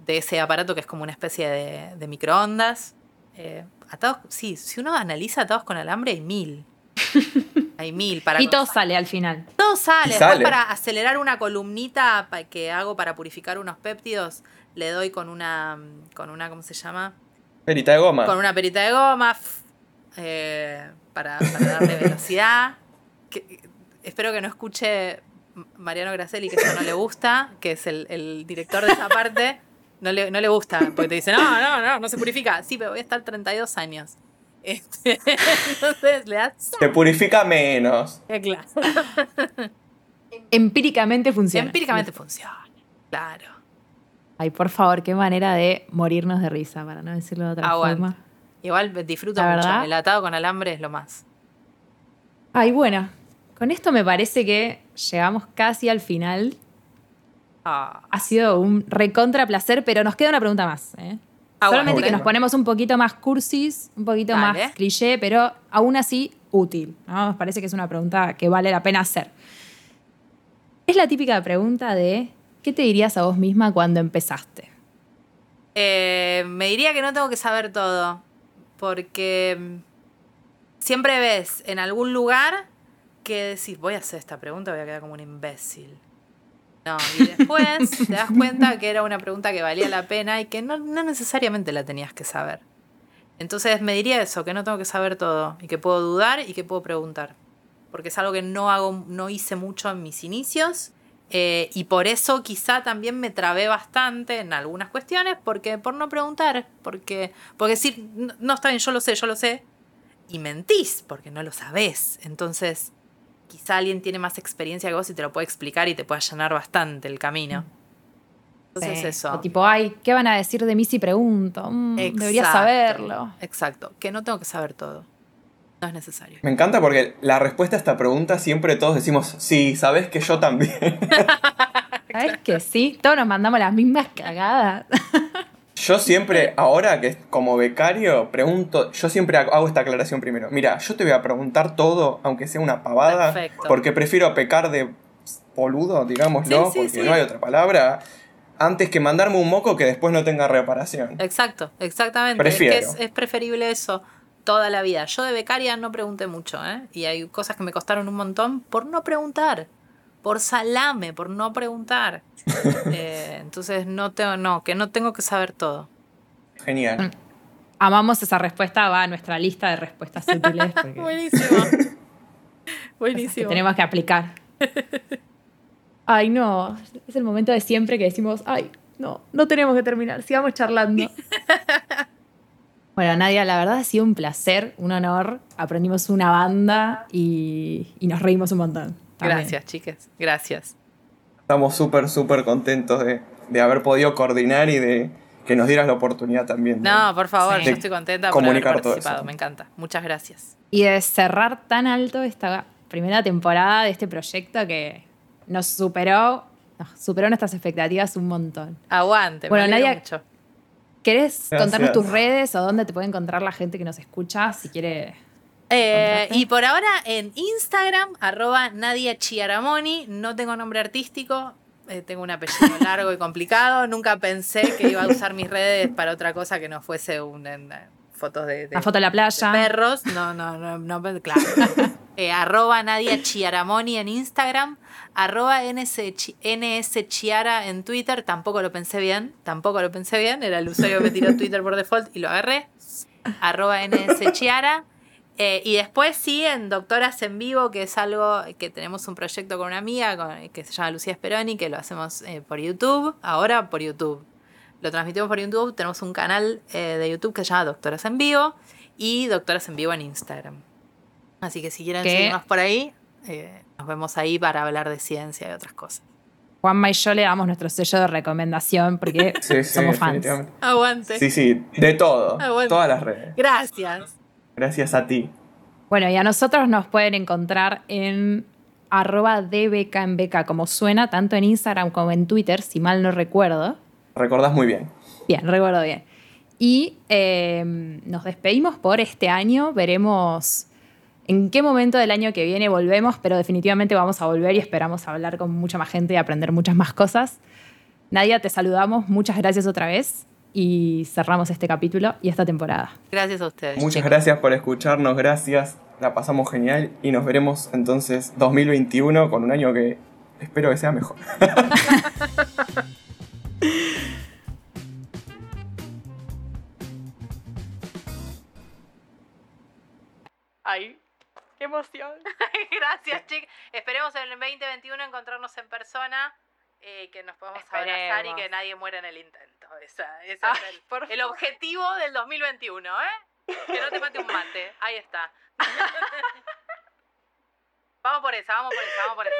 de ese aparato que es como una especie de, de microondas. Eh, atados, sí, si uno analiza atados con alambre hay mil. [LAUGHS] Hay mil para Y todo sale al final. todo sale. Sale. para acelerar una columnita que hago para purificar unos péptidos, le doy con una, con una, ¿cómo se llama? Perita de goma. Con una perita de goma f- eh, para, para darle velocidad. [LAUGHS] Que- espero que no escuche Mariano Gracelli, que eso no le gusta, que es el, el director de esa parte. No le, no le gusta, porque te dice, no, no, no, no se purifica. Sí, pero voy a estar 32 años. Este, [LAUGHS] entonces le das... Se purifica menos. Eh, Claro. Empíricamente funciona. Empíricamente funciona. Claro. Ay, por favor, qué manera de morirnos de risa, para no decirlo de otra Aguante. forma. Igual disfruto La mucho. verdad. El atado con alambre es lo más. Ay, bueno, con esto me parece que llegamos casi al final. Ah, Ha sido un recontra placer, pero nos queda una pregunta más. ¿eh? Ah, Solamente bueno. que nos ponemos un poquito más cursis, un poquito Dale. más cliché, pero aún así útil. ¿no? Nos parece que es una pregunta que vale la pena hacer. Es la típica pregunta de ¿qué te dirías a vos misma cuando empezaste? eh, me diría que no tengo que saber todo. Porque mm, siempre ves en algún lugar que decís, voy a hacer esta pregunta, voy a quedar como un imbécil. No, y [LAUGHS] después te das cuenta que era una pregunta que valía la pena y que no, no necesariamente la tenías que saber. Entonces me diría eso, que no tengo que saber todo y que puedo dudar y que puedo preguntar. Porque es algo que no hago, no hice mucho en mis inicios. Eh, y por eso quizá también me trabé bastante en algunas cuestiones, porque por no preguntar, porque, porque decir, no, no está bien, yo lo sé, yo lo sé, y mentís, porque no lo sabés. Entonces, quizá alguien tiene más experiencia que vos y te lo puede explicar y te puede allanar bastante el camino. Entonces Sí. eso. O tipo, ay, ¿qué van a decir de mí si pregunto? Mm, debería saberlo. Exacto, que no tengo que saber todo. No es necesario. Me encanta porque la respuesta a esta pregunta siempre todos decimos, sí, sabes que yo también. [LAUGHS] ¿Sabes que sí? Todos nos mandamos las mismas cagadas. [LAUGHS] Yo siempre, ahora que como becario, pregunto, yo siempre hago esta aclaración primero. Mira, yo te voy a preguntar todo, aunque sea una pavada, Perfecto. porque prefiero pecar de boludo, digámoslo, Sí, sí, porque sí. no hay otra palabra, antes que mandarme un moco que después no tenga reparación. Exacto, exactamente. Prefiero. Es que es, es preferible eso toda la vida. Yo de becaria no pregunté mucho, ¿eh? Y hay cosas que me costaron un montón por no preguntar. Por salame, por no preguntar. [LAUGHS] Eh, entonces no tengo, no, que no tengo que saber todo. Genial. Amamos esa respuesta, va a nuestra lista de respuestas útiles. [LAUGHS] porque Buenísimo. [LAUGHS] que Buenísimo. tenemos que aplicar. Ay, no. Es el momento de siempre que decimos, ay, no, no tenemos que terminar, sigamos charlando. Bueno, Nadia, la verdad ha sido un placer, un honor. Aprendimos una banda y, y nos reímos un montón. también. Gracias, chicas. Gracias. Estamos súper, súper contentos de, de haber podido coordinar y de que nos dieras la oportunidad también. de- No, por favor, Sí. yo estoy contenta por haber Comunicar todo participado. eso. Me encanta. Muchas gracias. Y de cerrar tan alto esta primera temporada de este proyecto que nos superó, nos superó nuestras expectativas un montón. Aguante. Bueno, me Nadia- mucho. ¿Querés Gracias. contarnos tus redes o dónde te puede encontrar la gente que nos escucha si quiere? Eh, y por ahora en Instagram, arroba Nadia Chiaramoni. No tengo nombre artístico, eh, tengo un apellido largo y complicado. Nunca pensé que iba a usar mis redes para otra cosa que no fuese un, en, eh, fotos de, de- La foto de la de playa. perros. No, no, no, no, claro. Eh, arroba Nadia Chiaramoni en Instagram, arroba NS, Chi- NS Chiara en Twitter. Tampoco lo pensé bien, tampoco lo pensé bien. Era el usuario que me tiró Twitter por default y lo agarré. Arroba NS Chiara. Eh, y después sí, en Doctoras en Vivo, que es algo que tenemos un proyecto con una amiga que se llama Lucía Speroni, que lo hacemos eh, por YouTube, ahora por YouTube. Lo transmitimos por YouTube, tenemos un canal eh, de YouTube que se llama Doctoras en Vivo y Doctoras en Vivo en Instagram. Así que si quieren ¿Qué? seguirnos por ahí, eh, nos vemos ahí para hablar de ciencia y otras cosas. Juanma y yo le damos nuestro sello de recomendación porque [LAUGHS] Sí, sí, somos fans. Aguante. Sí, sí, de todo. Todas las redes. Gracias. Gracias a ti. Bueno, y a nosotros nos pueden encontrar en arroba de beca en beca, como suena, tanto en Instagram como en Twitter, si mal no recuerdo. Recordás muy bien. Bien, recuerdo bien. Y eh, nos despedimos por este año. Veremos en qué momento del año que viene volvemos, pero definitivamente vamos a volver y esperamos hablar con mucha más gente y aprender muchas más cosas. Nadia, te saludamos. Muchas gracias otra vez. Y cerramos este capítulo y esta temporada. Gracias a ustedes. Muchas chicos. gracias por escucharnos, gracias. La pasamos genial y nos veremos entonces 2021 con un año que espero que sea mejor. [LAUGHS] ¡Ay! ¡Qué emoción! [LAUGHS] Gracias, [LAUGHS] chicos. Esperemos en el 2021 encontrarnos en persona, eh, que nos podamos abrazar y que nadie muera en el intento. Esa- ese Ay, es el, el objetivo del 2021, ¿eh? Que no te mate un mate. Ahí está. [LAUGHS] vamos por esa, vamos por esa, vamos por esa.